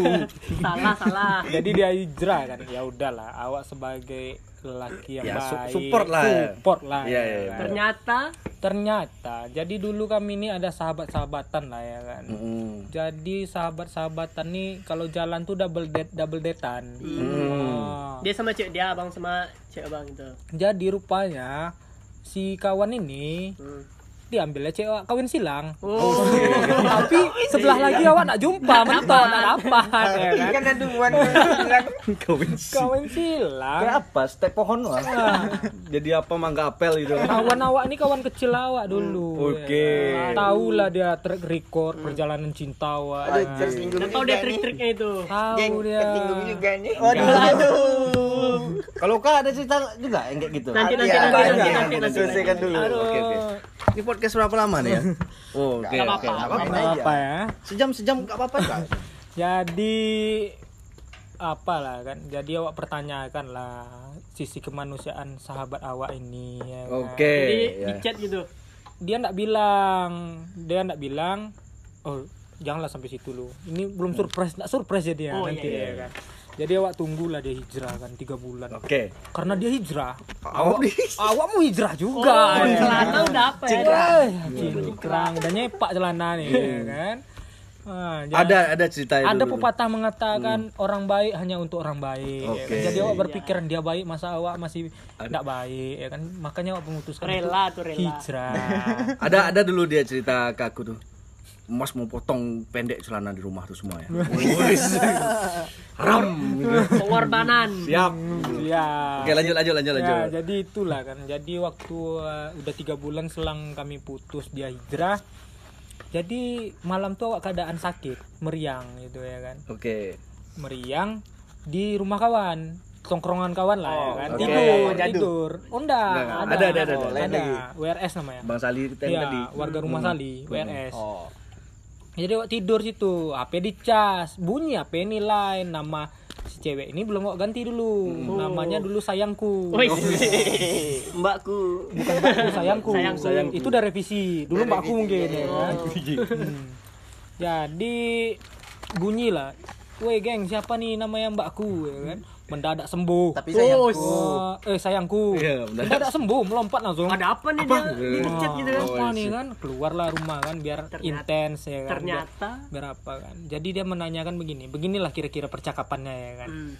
Salah, salah. Jadi dia hijrah kan. Ya udahlah, awak sebagai lelaki yang Ya, baik. support lah ya. Support lah. Iya, ya iya, kan. Ternyata Ternyata, jadi dulu kami ini ada sahabat-sahabatan lah ya kan. Mm. Jadi sahabat-sahabatan nih kalau jalan tuh double date double datean. Oh. dia sama cewek dia abang sama cewek abang itu. Jadi rupanya si kawan ini Hmm. Diambilnya cewek kawin silang. Oh, Tapi sebelah lagi awak nak jumpa, mentok nak dapat ya kan. Kan ada dua bilang Kawin Kawin silang. Kayak apa? Stek pohon lah. Jadi apa mangga apel gitu. Kawan awak ini kawan kecil awak dulu. Oke. ya kan. Tahu lah dia track record perjalanan cinta awak. Nah, tahu dia trik-triknya itu. Tahu Geng, dia. juga nih. Kalau kau ada cerita juga yang kayak gitu. Nanti nanti Iya, nanti ada, nanti nanti nanti. Selesaikan dulu. Oke, oke. Ini podcast berapa lama nih ya? Oh, oke. Oke. apa-apa. Ya. Sejam sejam enggak apa-apa enggak? Jadi apalah kan. Jadi awak pertanyakan lah sisi kemanusiaan sahabat awak ini ya kan. Oke. Jadi ya. di chat gitu. Dia ndak bilang, dia ndak bilang oh janganlah sampai situ lu. Ini belum surprise, ndak surprise ya dia Oh, nanti iya, ya kan. Jadi awak tunggulah dia hijrah kan tiga bulan. Oke. Karena dia hijrah, Awak di awak mau hijrah juga. Oh, ya. celana udah apa ya? Cingkrang, udah nyepak celana nih ya kan. Ah, jangan- ada ada cerita itu. ada dulu. pepatah mengatakan orang baik hanya untuk orang baik ya kan? jadi awak berpikiran dia baik masa awak masih tidak baik ya kan makanya awak memutuskan Rela tuh rela. hijrah Ada ada dulu dia cerita ke aku tuh. Mas mau potong pendek celana di rumah tuh semua ya. Haram. gitu. Pengorbanan. Siap. ya Oke lanjut lanjut lanjut lanjut. Ya, jadi itulah kan jadi waktu uh, udah tiga bulan selang kami putus dia hijrah jadi malam tuh awak keadaan sakit meriang gitu ya kan Oke. meriang di rumah kawan tongkrongan kawan lah ya kan oke. tidur Jadu. tidur oh enggak Enggak, ada ada, ada, ada, ada. Ada lagi. WRS namanya Bang Sali Iya, tadi. warga rumah Sali WRS Oh. jadi waktu tidur situ HP dicas bunyi HP nilai nama si cewek ini belum mau ganti dulu namanya dulu sayangku Wih. Mbakku. bukan mbakku sayangku. Sayangku. itu udah revisi dulu mbakku mungkin ya kan Hmm. jadi bunyi lah Weh geng siapa nih namanya mbakku ya kan mendadak sembuh. Tapi sayangku. Oh, eh sayangku. Iya, mendadak. mendadak sembuh melompat langsung. Ada apa nih dia? Di chat gitu kan? apa nih kan? Keluarlah rumah kan biar Ternyata- intens ya kan? Biar, Ternyata biar apa kan? Jadi dia menanyakan begini beginilah kira-kira percakapannya ya kan? Hmm.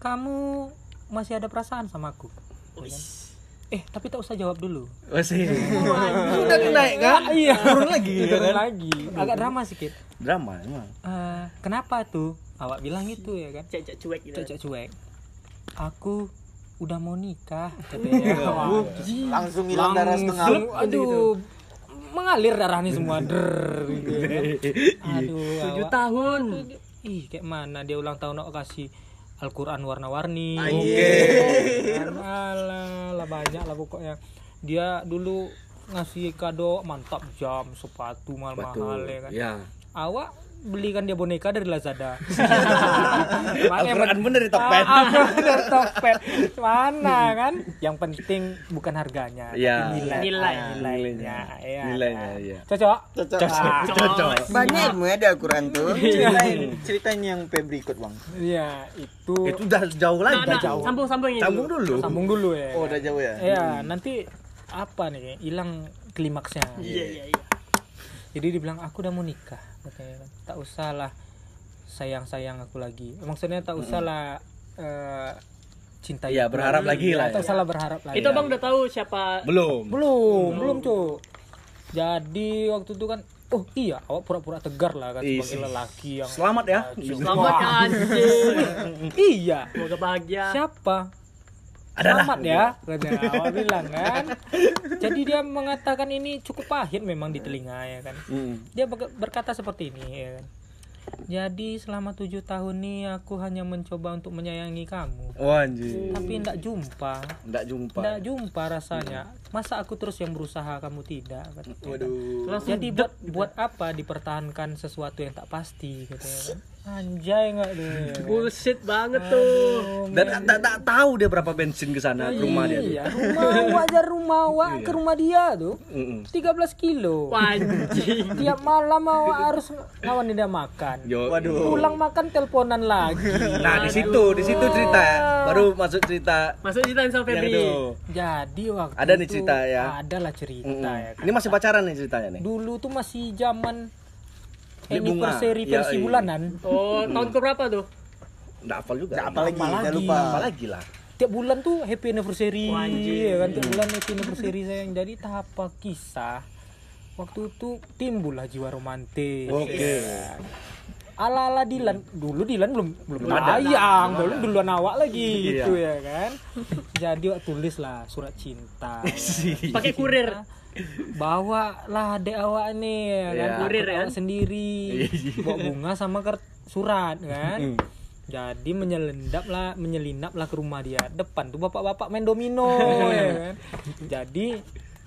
kamu masih ada perasaan sama aku? Ya kan? Eh tapi tak usah jawab dulu. Masih. Udah naik kan? iya. Turun lagi. Ya turun kan? lagi. Agak drama sedikit Drama emang. Eh, kenapa tuh? Awak bilang itu ya kan? Cek-cek cuek gitu. cocok cuek. Aku udah mau nikah katanya Langsung hilang darah setengah. langsung. aduh. Mengalir darah nih semua. Der gitu ya. Kan. aduh Tujuh tahun. ih kayak mana dia ulang tahun aku kasih Al-Quran warna-warni Kan, alah lah banyak lah pokoknya dia dulu ngasih kado mantap jam sepatu mahal-mahal Betul. ya kan Ya. awak belikan dia boneka dari Lazada Al-Quran pun dari Tokped. Ah, Al-Quran dari Tokped mana kan yang penting bukan harganya Ya. tapi nilai Nilai. Ah, nilainya ya Nilainya iya. cocok Cocok. Ah, Cocok. Banyak ilmu ya di Al-Quran tuh. Ceritain, ceritain yang Febri ikut bang. iya itu Itu udah jauh lagi. Nah, nah, sambung sambung ini. Sambung dulu. sambung dulu ya Oh udah jauh ya. ya nanti apa nih hilang klimaksnya Iya iya iya. jadi dibilang aku udah mau nikah kan. tak usah lah sayang sayang aku lagi maksudnya tak usah lah eh, cinta Iya, berharap lagi lah. tak ya. usah lah berharap lagi Itu abang udah tahu siapa Belum. belum belum tuh jadi waktu itu kan oh iya awak pura-pura tegar lah kan sebagai lelaki yang Selamat ya. Selamat anjing. iya Semoga bahagia. siapa Selamat ya, katanya awak bilang kan. Jadi dia mengatakan ini cukup pahit memang di telinga ya kan. Mm. Dia ber- berkata seperti ini ya kan. Jadi selama tujuh tahun ini aku hanya mencoba untuk menyayangi kamu, Oh anjir. tapi tidak jumpa, Enggak jumpa. tidak jumpa rasanya. Masa aku terus yang berusaha kamu tidak? katanya. Waduh. Langsung Jadi buat buat apa dipertahankan sesuatu yang tak pasti katanya kan? Anjay nggak tuh? ya kan? Bullshit banget tuh. Dan tak tak tak tahu dia berapa bensin ke sana ke rumah dia tuh. Iya, rumah wajar rumah awak ke rumah dia tuh. Mm-mm. 13 kilo. Anjing. Tiap malam awak harus ngawan dia makan. Yo. Pulang makan teleponan lagi. Nah, di situ, di situ cerita ya. Baru masuk cerita Masuk ceritain sama Febri. itu. Jadi waktu Ada nih itu cerita ya? Ada lah cerita Mm-mm. ya. kan. Ini masih pacaran nih ceritanya nih. Dulu tuh masih zaman anniversary Iya, versi iya. bulanan. Oh, tahun ke berapa tuh? Enggak hafal juga. Nggak apa lagi, jangan lagi? lupa. Apa lagi lah. Tiap bulan tuh happy anniversary anjing. ya kan tiap bulan happy anniversary sayang. Jadi tahap kisah waktu itu timbullah jiwa romantis. Oke. ya kan. Ala-ala Dilan dulu Dilan belum belum Belum ada. tayang, belum duluan awak lagi Iya. gitu ya kan. Jadi wak tulis lah surat cinta. Pakai kurir. bawa lah adek awak nih ya kan Iya. Kurir, kan? sendiri bawa bunga sama surat kan Mm. jadi menyelendap lah menyelinap lah ke rumah dia depan tuh bapak-bapak main domino ya kan jadi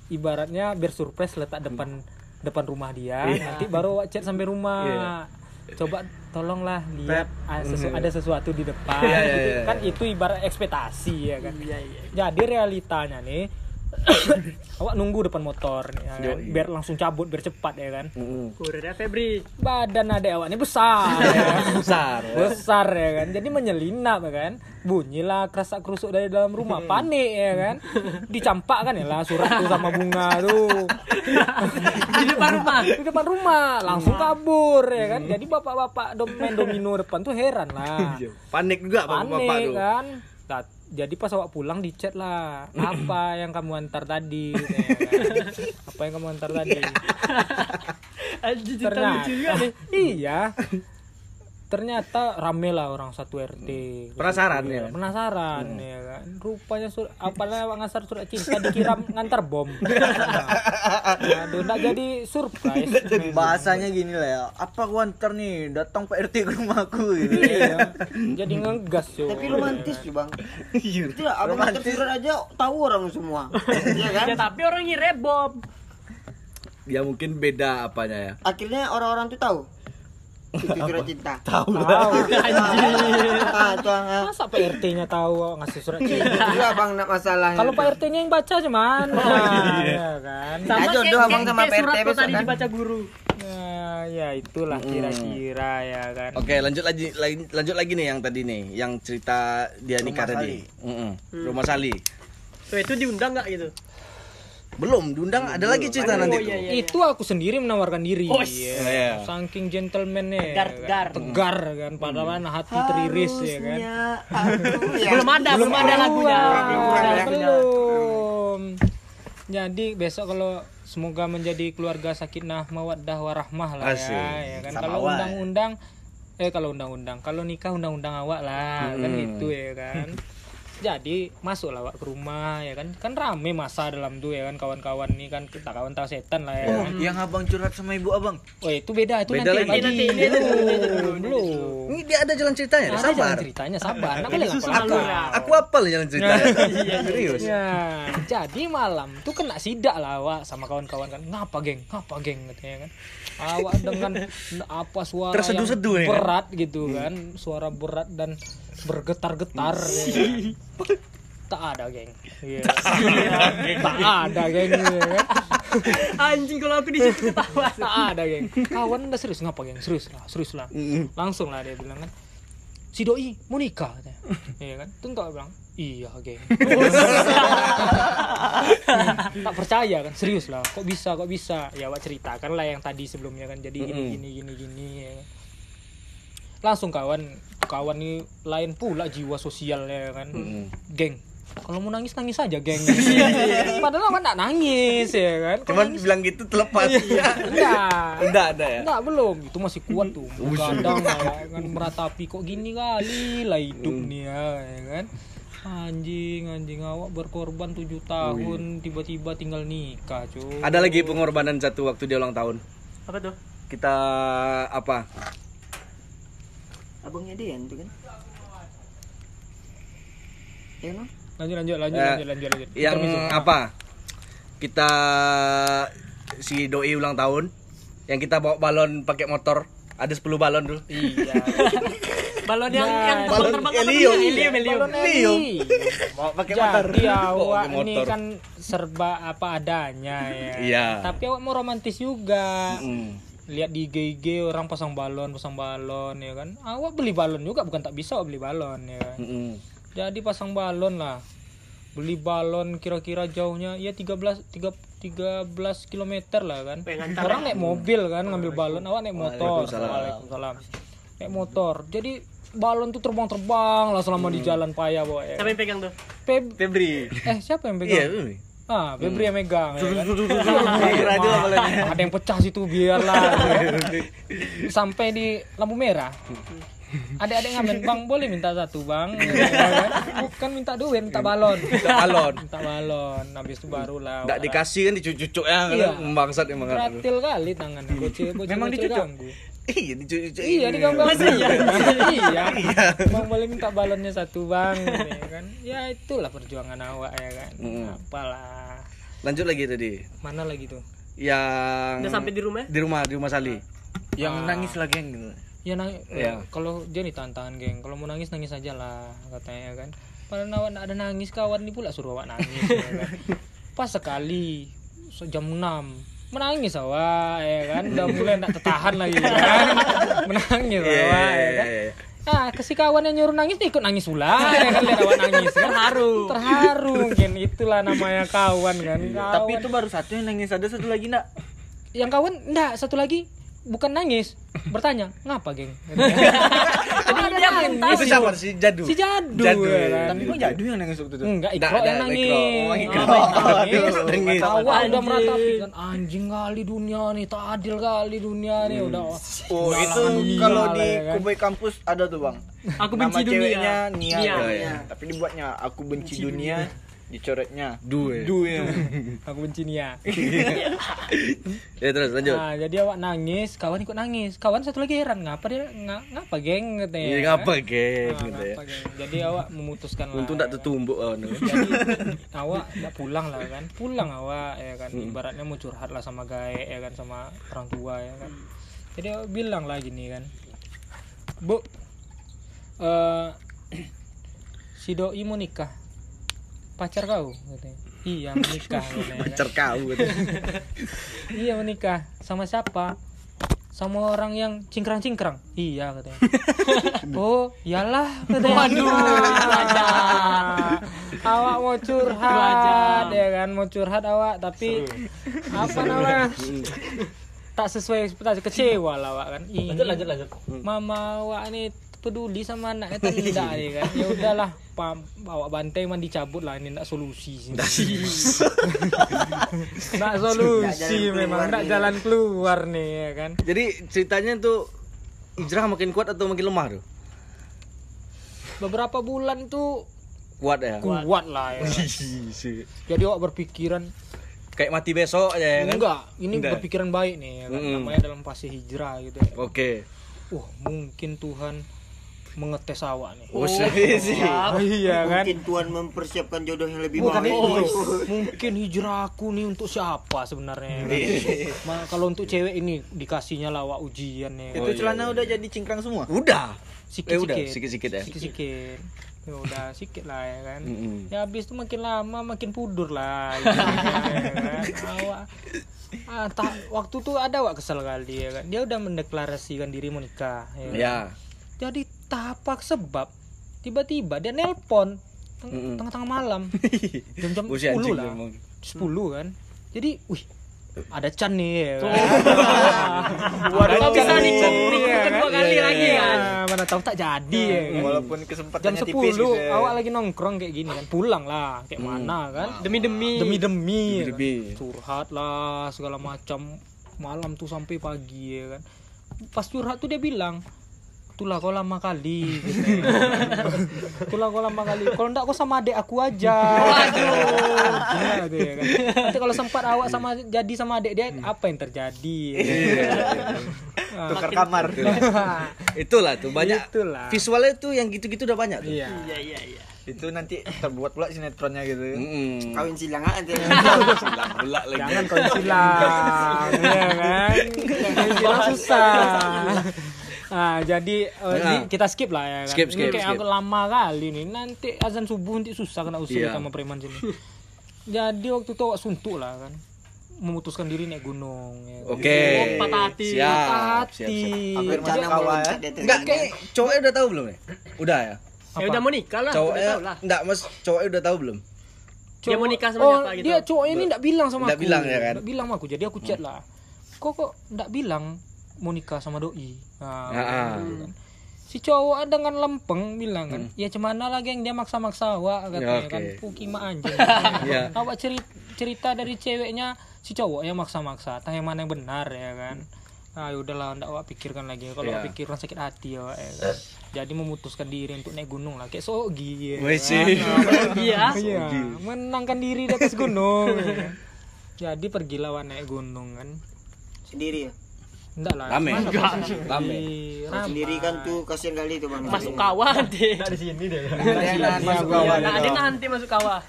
ibaratnya biar surprise letak depan depan rumah dia nanti baru awak chat sampai rumah coba tolonglah lihat ah, sesu- ada sesuatu di depan. Iya, iya, iya, kan itu ibarat ekspektasi ya kan? Iya, iya. jadi realitanya nih awak nunggu depan motor nih, ya kan? Yoi. biar langsung cabut biar cepat ya kan Mm-mm. Kurirnya Febri. badan adek awak ini besar ya kan? Besar. ya. besar ya kan jadi menyelinap ya kan bunyilah kerasak kerusuk dari dalam rumah panik ya kan dicampak kan ya lah surat tuh sama bunga tuh Di depan rumah. di depan rumah langsung kabur ya kan jadi bapak-bapak main domino depan tuh heran lah Iya. Panik juga bapak-bapak panik tuh. kan jadi pas awak pulang di chat lah. Apa yang kamu antar tadi? Gitu ya kan. apa yang kamu antar tadi? Ternyata iya ternyata rame lah orang satu RT Penasaran ya? penasaran ya kan rupanya sur awak ngasar surat cinta dikira ngantar bom aduh nggak jadi surprise Bahasanya gini lah ya. Apa gua antar nih datang Pak RT ke rumahku gitu. iya jadi ngegas yo Tapi romantis sih bang. Iya. Tidak, abang antar surat aja tahu orang semua. Iya kan? Ya tapi orang ngira bom. Ya mungkin beda apanya ya. Akhirnya orang-orang tuh tahu. Surat cinta. Tahu tahu Ah, itu ah. masa Pak RT-nya tahu ngasih surat cinta Itu abang nak masalah. Kalau Pak RT-nya yang baca cuman, ya kan. Sama jodoh abang sama PRT kok besok tadi kan? dibaca guru. Nah, ya itulah kira-kira ya kan. Oke, lanjut lagi lanjut lagi nih yang tadi nih, yang cerita dia nikah Rumah tadi. Mm-mm. Rumah Sali. Tuh itu diundang nggak gitu? Belum, diundang ada lagi cerita Oh, nanti iya, tuh. iya. Itu aku sendiri menawarkan diri. Oh, ya. iya. Saking gentleman-nya. Tegar, kan. tegar. Tegar kan, padahal kan hati teriris ya kan. Harusnya. Belum ada, belum ada lagunya. Belum, Belum lagunya. belum. Jadi besok kalau semoga menjadi keluarga sakinah mawaddah warahmah lah Asik. ya, ya kan. Sama Kalau undang-undang eh kalau undang-undang, kalau nikah undang-undang awak lah, kan Hmm. gitu ya kan. Jadi masuklah awak ke rumah ya kan. Kan rame masa dalam tuh ya kan kawan-kawan nih kan kita kawan tahu setan lah ya. Oh, kan. yang abang curhat sama ibu abang. Oh itu beda itu Beda nanti lagi. lagi. Nanti, belum, belum. Ini dia ada jalan ceritanya, Ada sabar. jalan ceritanya sabar. Ngapa-ngapa. alur ya. Aku apal jalan ceritanya. Serius. Ya, jadi malam tuh kena sidak lah awak sama kawan-kawan kan. Ngapa geng? Ngapa geng katanya kan. Awak dengan apa suara Terseduh-seduh yang kan? berat gitu kan, suara berat dan bergetar-getar. ya kan. Tak ada geng. Iya. tak ada geng. ya kan. Anjing kalau aku di situ ketawa. Tak ada geng. Kawan udah serius ngapa geng? Serius lah, serius lah. Langsung lah dia bilang kan. Si doi mau nikah katanya. Iya kan? Tentu aku bilang, iya geng. tak percaya kan serius lah kok bisa kok bisa ya awak ceritakan lah yang tadi sebelumnya kan jadi gini gini gini gini ya. kan. langsung kawan kawan ini lain pula jiwa sosialnya kan Mm-mm. geng kalau mau nangis nangis aja geng padahal awak nggak nangis ya kan Cuman nangis, bilang gitu terlepas. enggak Enggak ada ya. Enggak belum, itu masih kuat tuh. Kadang ya kan meratapi kok gini kali lah hidup nih ya, ya kan. anjing anjing awak berkorban tujuh tahun tiba-tiba tinggal nikah cuy Ada lagi pengorbanan satu waktu dia ulang tahun. Apa tuh? Kita apa? Abangnya Dean tuh kan. Ya no? lanjut lanjut lanjut Eh, lanjut lanjut lanjut Yang apa? Kita si doi ulang tahun yang kita bawa balon pakai motor. Ada 10 balon dulu. iya Balon yang Nah, yang balon terbang helium helium. Balon helium. Bawa pakai motor. Jadi awak ini motor. kan serba apa adanya ya. Iya. Tapi awak mau romantis juga. Mm. Lihat di IG orang pasang balon, pasang balon ya kan. Awak beli balon juga bukan tak bisa awak beli balon ya kan. Mm-mm. Jadi pasang balon lah. Beli balon kira-kira jauhnya ya 13 tiga 13 km lah kan. Pengen Orang naik mobil kan ngambil balon, awak naik motor. Waalaikumsalam. Waalaikumsalam. Naik motor. Jadi balon tuh terbang-terbang lah selama di jalan payah bawa ya. Siapa yang pegang tuh? Feb Febri eh siapa yang Iya, pegang? Ah, Febri yang megang ya kan. Aja lah. Ada yang pecah situ biarlah. Sampai di lampu merah. Adik-adik ngamen, bang boleh minta satu bang, Ya kan? bukan minta duit, minta balon, Minta balon. minta balon. Habis itu barulah. Enggak dikasih kan dicucuk ya Iya. membangsat emang kan. Gratil kali tangan bocil bocil Memang dicucuk? Iya dicucuk. Iya di ganggu iya. iya. Bang boleh minta balonnya satu bang, ya kan? Ya itulah perjuangan awak ya kan. Mm. Apalah. Lanjut lagi tadi. Mana lagi tuh? Yang Udah sampai di rumah? di rumah di rumah Sali. Yang Ah. nangis lagi yang gitu. Ya nangis. Iya. Kalau dia nih tantangan geng. Kalau mau nangis nangis aja lah katanya kan. Padahal awak nak ada nangis kawan ini pula suruh awak nangis. ya kan. Pas sekali jam 6 menangis awak ya kan udah mulai nak tertahan lagi kan menangis Iya, awak iya, ya kan iya, iya. Nah, si kawan yang nyuruh nangis ikut nangis pula ya kan lihat awak nangis kan Terharu. terharu mungkin itulah namanya kawan kan Tapi Kawan. itu baru satu yang nangis, ada satu lagi enggak? yang kawan enggak satu lagi bukan nangis bertanya ngapa geng Jadi dia tahu. Itu siapa si Jadu? si jadu, Jadu, ya kan? Tapi kok jadu yang nangis waktu itu? enggak Enggak, ikro yang nangis. Oh. Oh, nangis. Awak udah meratapi kan anjing kali dunia nih tak adil kali dunia nih udah Oh, Malah itu kalau di ya kan? Kubai kampus ada tuh, Bang. Aku Nama benci dunia. ceweknya Nia. Nia. Oh. Tapi dibuatnya aku benci, dunia, dicoretnya Du. ya. du ya. aku benci Nia Ya terus lanjut. nah jadi awak nangis kawan ikut nangis kawan satu lagi heran ngapa dia nga- ngapa geng katanya Iya kan? ngapa geng Nah, gitu ya. geng? jadi awak memutuskan lah Untung ya tak tertumbuk oh, no. jadi awak nggak pulang lah kan pulang awak ya kan ibaratnya mau curhat lah sama gae ya kan sama orang tua ya kan jadi awak bilang lah gini kan bu eh si doi mau nikah pacar kau katanya. Iya menikah katanya. Pacar kau gitu. iya menikah. Sama siapa? Sama orang yang cingkrang-cingkrang. Iya katanya. Oh iyalah katanya. Waduh, awak mau curhat ya kan? Mau curhat awak tapi apa namanya? Tak sesuai ekspektasi kecewa lah awak kan. Ini Lanjut lanjut. Lanjut. mama awak ini peduli sama anaknya kan tidak ya kan ya udahlah pam awak bantai mah dicabut lah ini ndak solusi sih ndak solusi jalan memang nih. jalan keluar nih ya kan Jadi ceritanya tuh hijrah makin kuat atau makin lemah tuh? beberapa bulan tuh Kuat ya. kuat lah ya kan. jadi awak berpikiran Kayak mati besok aja ya kan? enggak ini Enggak. berpikiran baik nih ya kan Mm-mm. namanya dalam fase hijrah gitu ya. Oke. wah mungkin Tuhan mengetes awak nih Oh, sih. iya kan Mungkin Tuhan mempersiapkan jodoh yang lebih Bukan baik. itu. Mungkin hijrah aku nih untuk siapa sebenarnya? kan? Ma- kalau untuk cewek ini dikasihnya lawak ujian ya. Itu celana udah jadi cingkrang semua. Udah. Sikit-sikit. Eh, udah, sikit-sikit ya. Sikit-sikit. Ya udah sikit lah ya kan. Mm-mm. Ya habis itu makin lama makin pudur lah. gitu, ya kan. Awak Ah, tak, waktu tuh ada wak kesel kali ya kan. Dia udah mendeklarasikan diri mau nikah. Ya. kan? Ya. Jadi tapak sebab tiba-tiba dia nelpon teng- tengah-tengah malam jam-jam Usia 10 anjing lah memang. 10 kan jadi wih ada Chan nih ya kan? Waduh, Ada bisa Chan nih, nih, nih, ya kedua kan? kali Iya, lagi iya. kan. mana tahu tak jadi ya kan? Walaupun jam kesempatannya 10 tipis gitu. ya. awak lagi nongkrong kayak gini kan pulang lah kayak mana kan Demi demi. demi demi ya kan? Demi-demi. curhat lah segala macam malam tuh sampai pagi ya kan pas curhat tuh dia bilang itulah kau lama kali gitu. itulah kau lama kali kalau enggak kau sama adik aku aja waduh gitu ya kan nanti kalau sempat awak sama jadi sama adik dia apa yang terjadi Ah. tukar kamar Itulah tuh banyak Itulah. visualnya tuh yang gitu-gitu udah banyak tuh. iya Iya iya iya. itu nanti terbuat pula sinetronnya gitu Mm-mm. Kawin silang aja. Silang pula lagi. jangan kau silang ya kan Kau silang susah Nah, jadi Nah. ini kita skip lah ya kan. Skip, Ini skip, kayak skip. agak lama kali nih. Nanti azan subuh nanti susah kena usul Iya. sama preman sini. jadi waktu itu awak suntuk lah kan. Memutuskan diri naik gunung ya kan. Oke. Oh, patah hati. Siap. Patah siap, hati. siap. Hampir loncat ya? Enggak kayak cowoknya udah tahu belum nih? Udah ya? Ya udah mau nikah lah. Cowoknya udah tahu lah. enggak Mas, cowoknya udah tahu belum? Dia mau nikah sama oh, siapa gitu? Dia cowok ini enggak bilang sama Nggak aku. bilang ya kan? Nggak bilang sama aku. Jadi aku chat lah. Kok kok enggak bilang mau nikah sama doi? Nah, Ah. gitu kan. Si cowok dengan lempeng bilang kan, ya cemana lagi yang dia maksa-maksa awak katanya Hmm. Ya, kan, pukima anjing. Iya. Awak cerita, cerita dari ceweknya si cowok yang maksa-maksa, tanya mana yang benar ya kan. Ah udahlah, ndak awak pikirkan lagi. Kalau awak pikirkan sakit hati awak ya kan. Jadi memutuskan diri untuk naik gunung lah, kayak sogi ya. Kan. sih. Iya. Iya, menangkan diri di atas gunung. ya kan. Jadi pergilah naik gunung kan. Sendiri ya. Enggak lah. Rame. Enggak. Rame. Ramai. Sendiri kan tuh kasihan kali tuh bang. Masuk kawah deh. di sini deh Iya, masuk kawah Nah, ada nanti masuk kawah.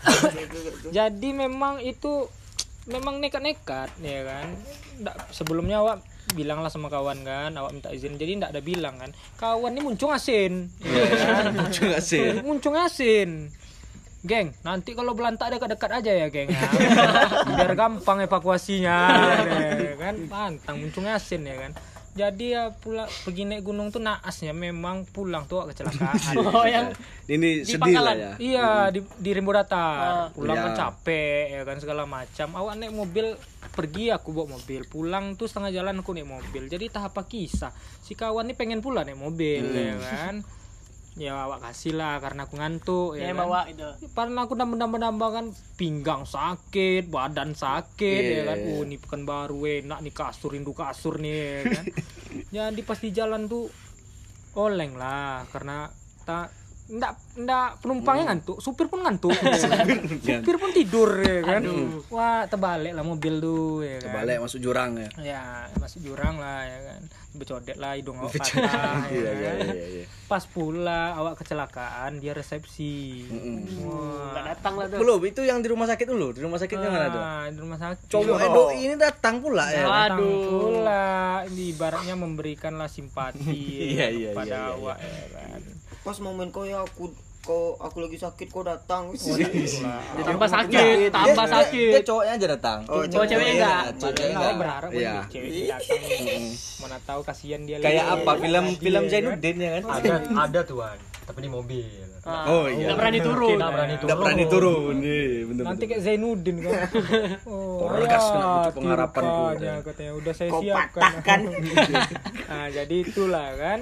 Jadi memang itu memang nekat-nekat ya kan. Nggak, sebelumnya awak bilang lah sama kawan kan, awak minta izin. Jadi ndak ada bilang kan. Kawan ini muncung asin. Muncul nggak sih? muncung asin. Geng, nanti kalau belantak dekat-dekat aja ya, geng. ya. Biar gampang evakuasinya, ya kan? Pantang muncung asin ya kan. Jadi ya pula pergi naik gunung tuh naasnya memang pulang tuh kecelakaan. Oh yang Ini Di sedih lah ya. Iya di di Rimbo Datar. Oh. Pulang kan Iya. capek ya kan segala macam. Awak naik mobil pergi aku bawa mobil. Pulang tuh setengah jalan aku naik mobil. Jadi tahap apa kisah. Si kawan nih pengen pula naik mobil Hmm. ya kan. Ya awak kasih lah karena aku ngantuk ya yang kan. bawa itu. Karena aku nambah-nambah kan pinggang sakit, badan sakit Iya, ya kan. iya. Oh, ini pekan baru enak nih kasur rindu kasur nih ya kan. Jadi pas di jalan tuh oleng lah karena tak ndak ndak penumpangnya ngantuk, supir pun ngantuk. ya kan. supir pun tidur ya kan. Wah, terbalik lah mobil tuh ya kan. Masuk jurang ya. Ya, masuk jurang lah ya kan. Becodet lah hidung awak patah ya Iya iya kan. iya iya. Pas pula awak kecelakaan dia resepsi. Mm-mm. Wah. Enggak datang lah tuh. Belum, itu yang di rumah sakit dulu. Di rumah sakit yang mana tuh? Ah, di rumah sakit. Cowok Edo ini datang pula ya. Datang Aduh. pula ini ibaratnya memberikanlah simpati Iya, ya, iya, kepada iya, iya, awak ya kan. Pas momen kau ya aku kau aku lagi sakit kau datang. Tambah sakit, tambah Dia- sakit. Dia cowoknya aja datang. Oh, Cowok ceweknya enggak. Iya, enggak. berharap Iya. yeah. cewek datang. Mana tahu kasihan dia Kayak lagi. apa film film ya kan? Zainuddin ya kan? ada ada tuan tapi di mobil Ah, Oh, iya. Nggak berani turun. Nggak berani turun. Enggak berani turun. Iya, bener. Nanti kayak Zainuddin kan. Oh, ya, tirukanya katanya udah saya Kau siapkan. patahkan. nah, jadi itulah kan.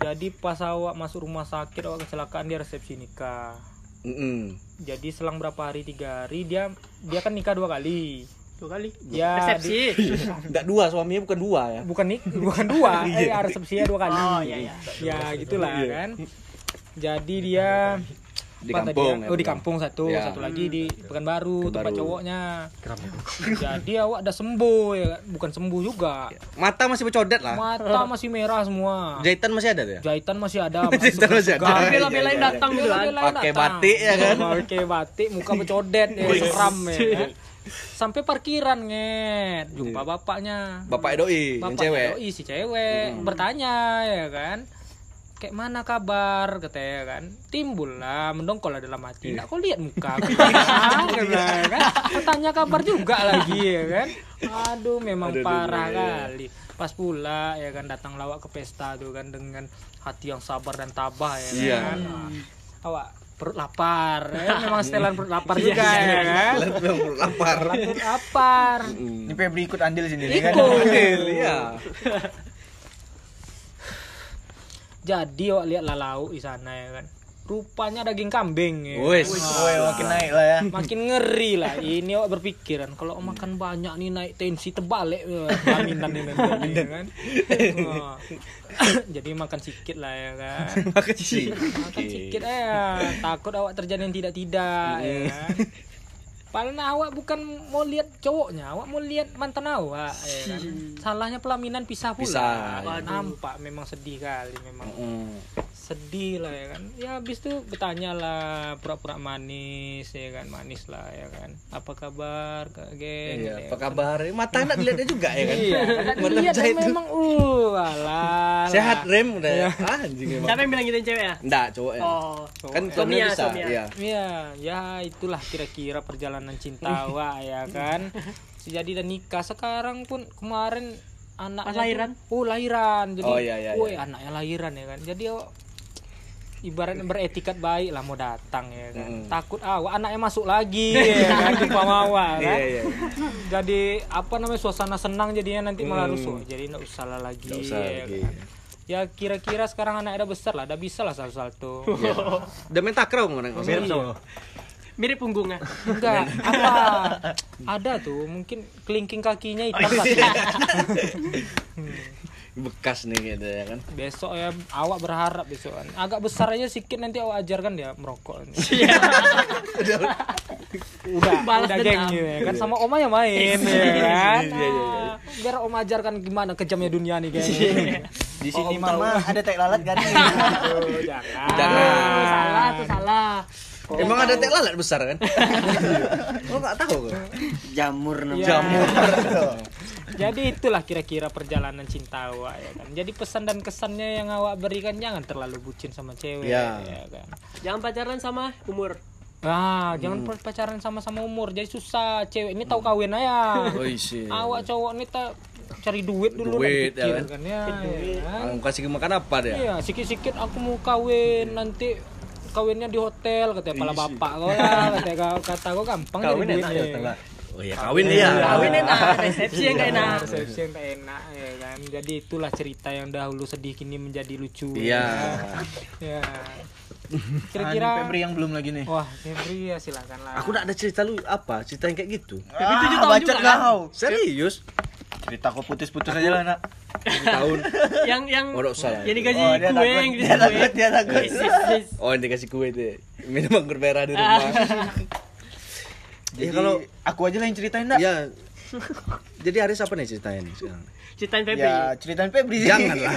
Jadi pas awak masuk rumah sakit awak kecelakaan dia resepsi nikah. Mm-mm. Jadi selang berapa hari tiga hari dia dia kan nikah dua kali. Dua kali. Ya, Resepsi. Enggak dua, suaminya bukan dua ya. bukan nik bukan dua eh resepsinya dua kali Oh, iya, iya. ya gitulah kan jadi dia Di apa tadi kampung. ya? oh di kampung satu Ya. satu lagi di Pekanbaru tempat Pekanbaru. cowoknya jadi awak udah sembuh ya kan? bukan sembuh juga Mata masih bercodet lah. mata masih merah semua Jahitan masih ada tuh ya? jahitan masih ada Jahitan masih ada. Bela-belain Iya, iya, datang gitu kan. Pakai batik ya kan? pakai batik muka bercodet ya seram ya kan sampai parkiran nget jumpa bapaknya Bapak doi, yang Bapak cewek. doi si cewek bertanya ya kan kayak mana kabar? Katanya kan. Timbul lah mendongkol lah dalam hati nggak kau lihat muka aku? Ah, katanya kan. Tanya kabar juga lagi ya kan. Aduh memang Aduh, parah aduh, iya. kali. Pas pula ya kan datang lawak ke pesta tuh kan dengan hati yang sabar dan tabah ya Iya. kan. Ah, awak perut lapar. Ya, memang setelan perut lapar juga ya kan. Perut lapar. perut lapar. Ini Febri ikut andil sendiri kan ikut. Iya. jadi awak lihat lalau di sana ya kan rupanya daging kambing ya. Wes. Woi, makin naik lah ya. makin ngeri lah ini awak berpikiran kalau makan banyak nih naik tensi terbalik ya, pelaminan ini ya kan Wah. jadi makan sedikit lah ya kan Makan sih. makan sedikit ya takut awak terjadi yang tidak tidak ya kan Padahal awak bukan mau lihat cowoknya, awak mau lihat mantan awak, ya kan? Salahnya pelaminan pisah pula. Pisah. Nampak memang sedih kali memang Mm. Sedih lah ya kan ya habis itu bertanya lah pura-pura manis ya kan manis lah ya kan apa kabar kak geng Iya, Ya apa kan? kabar? Mata nak dilihatnya juga ya kan? iya Mata kan itu. memang uh alah Sehat rem udah ya. Ah, anjing emang. Siapa yang bilang gituin cewek ya? Enggak, cowok ya. Oh, Kan Somia, suaminya bisa. Somia. Iya. Iya, ya itulah kira-kira perjalanan cinta wa ya kan. Jadi dan nikah sekarang pun kemarin anaknya Pas lahiran? oh lahiran. Jadi, Oh, iya, iya, iya. anaknya lahiran ya kan. Jadi oh, ibaratnya beretikat baik lah mau datang ya kan. Mm. Takut awak anaknya masuk lagi ya kan di pamawa kan. Iya, iya. Jadi apa namanya suasana senang jadinya nanti malah Mm. rusuh. Jadi enggak usah lah lagi. Nggak usah ya lagi. kan. Ya kira-kira sekarang anaknya udah besar lah, udah bisa lah satu-satu. Udah main takraw orang Mirip sama. Mirip punggungnya. Enggak, apa? Ada tuh, mungkin kelingking kakinya hitam satu. Bekas nih gitu ya kan. Besok ya awak berharap besok kan. Agak besar aja sedikit nanti awak ajarkan dia merokok. udah, Balas udah dendam. geng gitu ya kan sama oma yang main ya kan. Ah, Biar om ajarkan gimana kejamnya dunia nih geng. Di sini mama ada tek lalat kan? Oh, jangan. Jangan. Oh, salah tuh salah. Emang ada tek lalat besar kan? Lo nggak tahu kan? Jamur namanya. Jamur. Jadi itulah kira-kira perjalanan cinta awak ya kan. Jadi pesan dan kesannya yang awak berikan jangan terlalu bucin sama cewek Ya. ya kan. Jangan pacaran sama umur. Ah, jangan pacaran sama-sama umur. Jadi susah. Cewek ini tahu kawin aja. Oh. Awak cowok ini tak cari duit dulu Duit, nak pikir ya kan? kan ya. ya kan? Kamu kasih makan apa dia? Iya, sikit-sikit aku mau kawin nanti kawinnya di hotel katanya pala bapak kau lah katanya kata kau gampang Kawin jadi enak duitnya. ya Oh iya, kawin dia. Kawin enak, resepsi yang gak enak. resepsi yang enak ya kan jadi itulah cerita yang dahulu sedih kini menjadi lucu Iya. ya Kira-kira kira-kira Febri yang belum lagi nih. wah Febri ya silakan lah Aku udah ada cerita lu apa? Cerita yang kayak gitu. Tujuh ah, tahun bacot juga, kan? kau. Serius? Cerita kau putus-putus aja lah nak. Tujuh tahun. Yang yang Oh, nggak usah lah. yang digaji Oh, dia gue takut, yang dia digaji gue. takut, dia takut. Yes, yes, yes. Oh, yang dikasih kue itu. ya? Minum anggur merah di rumah. Jadi Ya, kalau- aku aja lah yang ceritain nak. Iya. Jadi Aris apa nih ceritanya nih sekarang? Ceritain Febri. Ya, ceritain Febri. Janganlah.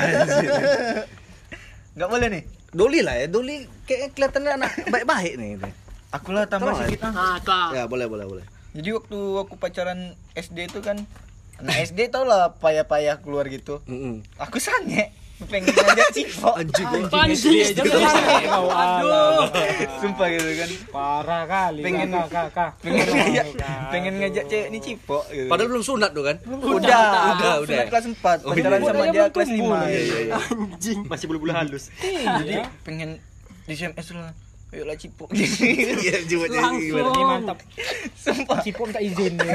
Enggak boleh nih. Doli lah ya, Doli kayaknya kelihatannya anak baik-baik nih. gitu. Aku lah tambah Tolong, sedikit ah. Ah, kak. Ya, boleh, boleh, boleh. Jadi waktu aku pacaran SD itu kan Anak SD tau lah payah-payah keluar gitu Mm-mm. Aku sange Pengen ngajak Cipo Anjing, Panji aja Aduh. Sumpah gitu kan parah kali Pengen- kak kak kak Pengen ngajak Pengen ngajak cewek ini Cipo gitu. Padahal belum sunat tuh kan? Udah, udah, udah, udah. Sunat kelas 4 Oh, Pacaran iya. sama dia kelas tumbuh. 5 Iya, iya, iya. Masih bulu-bulu halus. Jadi pengen di SMS lah Ayo lah Cipo Iya, coba jadi gimana? ini mantap Sumpah Cipo minta izin ya.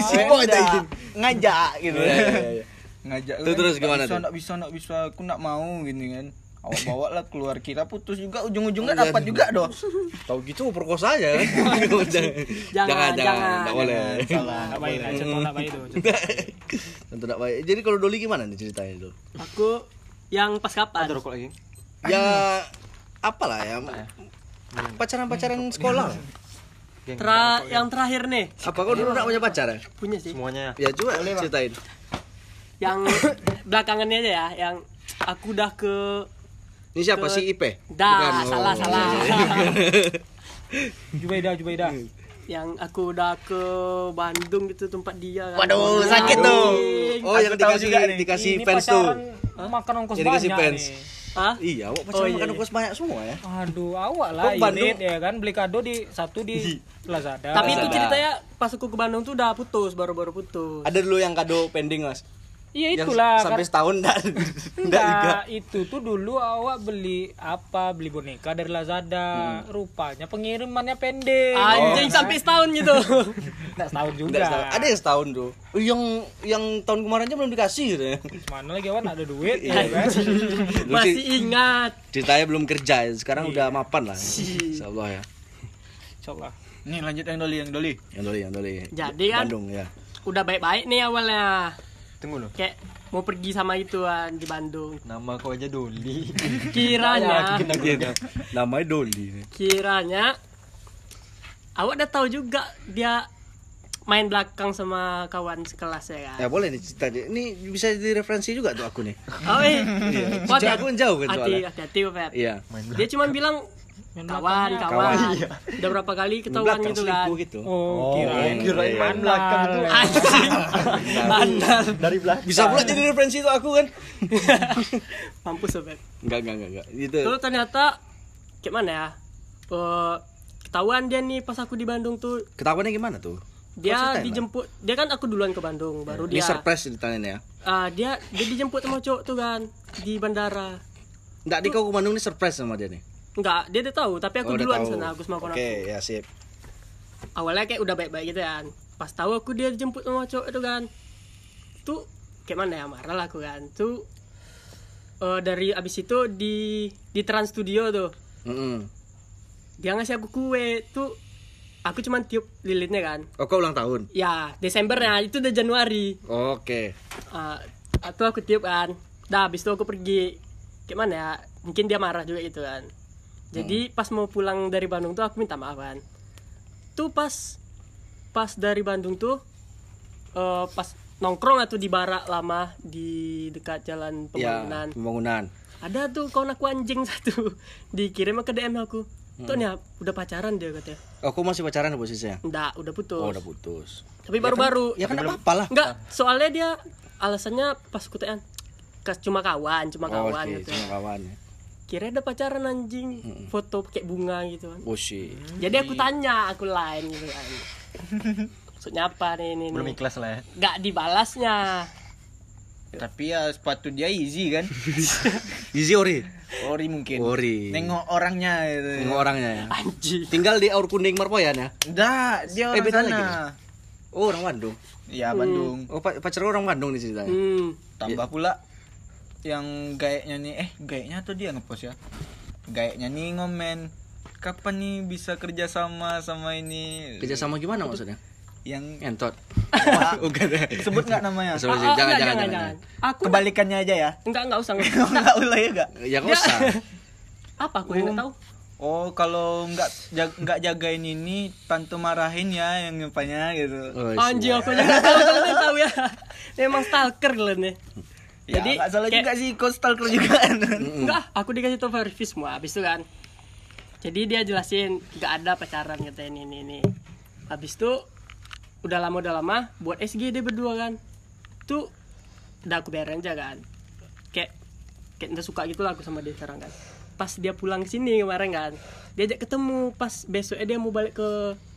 Cipo minta izin. Ngajak gitu Iya, iya, iya. Ngajak Tuh, terus gimana bisa, tuh? Bisa, nggak bisa Aku nggak mau gini kan Awak bawa lah keluar kira putus juga ujung-ujungnya Oh, dapat iya. juga doh Tahu gitu perkosa aja kan? jangan, jangan, jangan. Nggak boleh. salah Nggak baik lah, contoh nggak baik tuh. Tentu nggak baik. Jadi kalau Doli gimana nih ceritanya dulu? Aku yang pas kapan? Ada rokok lagi. Ya apalah ya pacaran-pacaran sekolah. Tra yang terakhir nih Apa kau dulu nggak punya pacar ya? punya sih. Semuanya. Ya coba ceritain. Yang belakangannya aja ya, yang aku udah ke Ini siapa Ke- si Ipe? Dah, Bukan, salah, oh. salah. Jubaida Jubaida yang aku udah ke Bandung gitu tempat dia kan. Waduh, sakit tuh. Oh, Aku yang tahu dikasih juga nih. dikasih Ini fans tuh. makan ongkos Jadi banyak dikasih fans. nih. Hah? Iya, awak Oh, pacaran iya, makan iya. ongkos banyak semua ya. Aduh, awak lah irit ya kan beli kado di satu di Lazada. Tapi itu ceritanya pas aku ke Bandung tuh udah putus, baru-baru putus. Ada dulu yang kado pending, Mas. Iya Yang itulah sampai kan- setahun enggak enggak juga. Itu tuh dulu awak beli apa? Beli boneka dari Lazada. Hmm. Rupanya pengirimannya pendek. Anjing sampai setahun gitu. Enggak setahun juga. Enggak setahun. Ada yang setahun tuh. Oh, Yang yang tahun kemarinnya belum dikasih gitu ya. Mana lagi awak ada duit Iya. ya kan? Masih sih ingat. ceritanya belum kerja, sekarang udah mapan lah. Insyaallah ya. Insyaallah. Nih lanjut yang doli yang doli. Yang doli, yang doli. Jadi kan- Bandung ya. Udah baik-baik nih awalnya. Tunggu loh. Kayak mau pergi sama ituan di Bandung. Nama kau aja Doli. Kiranya, Iya, namanya Doli. kiranya awak udah tahu juga dia main belakang sama kawan sekelas ya kan. Ya boleh nih cerita. Ini bisa jadi referensi juga tuh aku nih. Oh, eh. Wah, Jauh, aku kan jauh kan hati, hati-hati, Pep. Iya. Dia cuma bilang kawan, kawan. Udah berapa kali ketahuan gitu kan. gitu. Oh, kirain kirain main belakang tuh. Anjing. Bandar. Dari belakang. Bisa pula jadi referensi itu aku kan. Mampus Pep. Enggak, enggak, enggak, enggak. Gitu. Tuh ternyata kayak mana ya? Eh, ketahuan dia nih pas aku di Bandung tuh Ketahuannya gimana tuh? dia ceritain, dijemput dia kan aku duluan ke Bandung baru Ini dia surprise ceritanya ya. ah, dia dia dijemput sama cowok tuh kan di bandara Enggak, di kau ke Bandung ini surprise sama dia nih. Enggak dia udah tahu tapi aku Oh, duluan sana aku sama kawan Oke, aku. ya sip. awalnya kayak udah baik-baik gitu kan. Pas tahu aku dia dijemput sama cowok itu kan tuh kayak mana ya marah lah aku kan. Tuh eh, dari abis itu di di Trans Studio tuh. Mm-mm. dia ngasih aku kue tuh aku cuman tiup lilinnya kan. Oh, kau ulang tahun. ya Desembernya itu udah Januari. Oke. Ah, atau aku tiup kan. Dah habis itu aku pergi. Gimana ya mungkin dia marah juga gitu kan jadi pas mau pulang dari Bandung tuh aku minta maaf kan tuh pas pas dari Bandung tuh eh, pas nongkrong atau di barak lama di dekat jalan Ya, pembangunan pembangunan. ada tuh kawan aku anjing satu dikirim ke DM aku tuh nih udah pacaran dia katanya Oh, kau masih pacaran posisinya? enggak udah putus Oh, udah putus. tapi baru-baru Ya kan apa-apa lah. Enggak, soalnya dia alasannya pas kutean kas cuma kawan, cuma Oh, kawan oke, gitu. cuma kawan. Kira ada pacaran anjing, foto pakai bunga gitu kan. Oh, shit. Jadi aku tanya, aku lain gitu kan. Maksudnya apa nih ini? Belum nih? ikhlas lah ya. Enggak dibalasnya. Tapi ya sepatu dia easy kan. Easy ori. Ori mungkin. Ori. Nengok orangnya gitu. Tengok orangnya ya. Anjing. Tinggal di Aur Kuning Marpoyan ya. Enggak, dia Eh, orang beda sana. lagi Oh, orang Bandung. Iya, Bandung. Oh, pa- pacar orang Bandung nih ceritanya. Hmm. Tambah pula yang gayanya nih eh gayanya atau dia ngepost ya? Gayanya nih ngomen kapan nih bisa kerja sama sama ini Kerja sama gimana maksudnya? yang Entot. Bukan. sebut nggak namanya Sebut- Ah, ah, jangan, enggak, jangan, jangan, Aku kebalikannya aja ya enggak enggak usah. enggak usah. nggak boleh ya nggak Ya nggak usah. Apa aku yang enggak tahu? oh kalau nggak jag- nggak jagain ini tante marahin ya yang ngepanya gitu Oh, Anjing aku enggak tahu tahu ya. Memang stalker kalian nih. Ya Jadi, nggak salah kayak- juga sih kau stalker juga kan Enggak, aku dikasih tau verify semua habis itu kan. Jadi dia jelasin nggak ada pacaran kata ini ini ini. Habis itu udah lama udah lama buat SG dia berdua kan. Tuh udah aku bayarin aja kan. Kayak kayak udah suka gitu lah aku sama dia sekarang kan. Pas dia pulang ke sini kemarin kan, diajak ketemu pas besoknya dia mau balik ke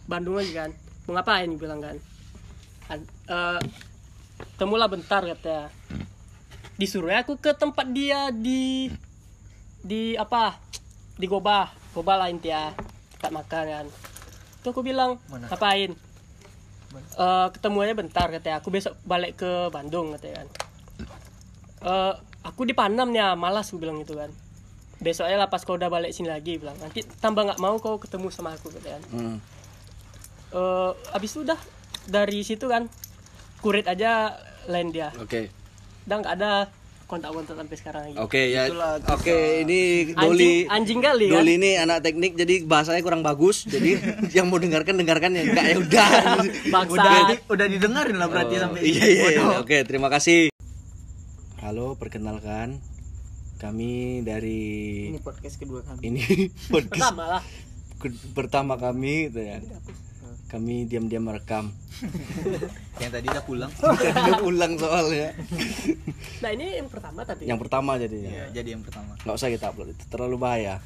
Bandung lagi kan. Mau ngapain bilang kan. Ad- eh, temulah bentar katanya disuruh aku ke tempat dia di di apa? Di gobah. Gobah lah intinya. Tempat makan kan. Tuh aku bilang ngapain? Eh ketemu aja bentar katanya aku besok balik ke Bandung katanya kan. Eh aku di Panam ya malas aku bilang gitu kan. Besoknya lah pas kau udah balik sini lagi bilang. Nanti tambah nggak mau kau ketemu sama aku katanya kan. Hmm. Eh abis itu udah dari situ kan kurit aja lain dia. Oke. Udah nggak ada kontak-kontak sampai sekarang lagi Oke ya. Itulah Oke, ini anjing Doli anjing kali kan Doli ini anak teknik jadi bahasanya kurang bagus. Jadi yang mau dengarkan dengarkan ya enggak ya udah. Udah udah didengarin lah berarti Oh, sampai iya iya. iya. Oke, terima kasih. Halo, perkenalkan kami dari Ini podcast kedua kami. ini podcast pertama lah ke- pertama kami gitu ya. Kami diam-diam merekam. yang tadi udah pulang Udah ulang soalnya. nah ini yang pertama tapi Yang pertama jadinya. Iya, jadi yang pertama Nggak usah kita upload itu terlalu bahaya.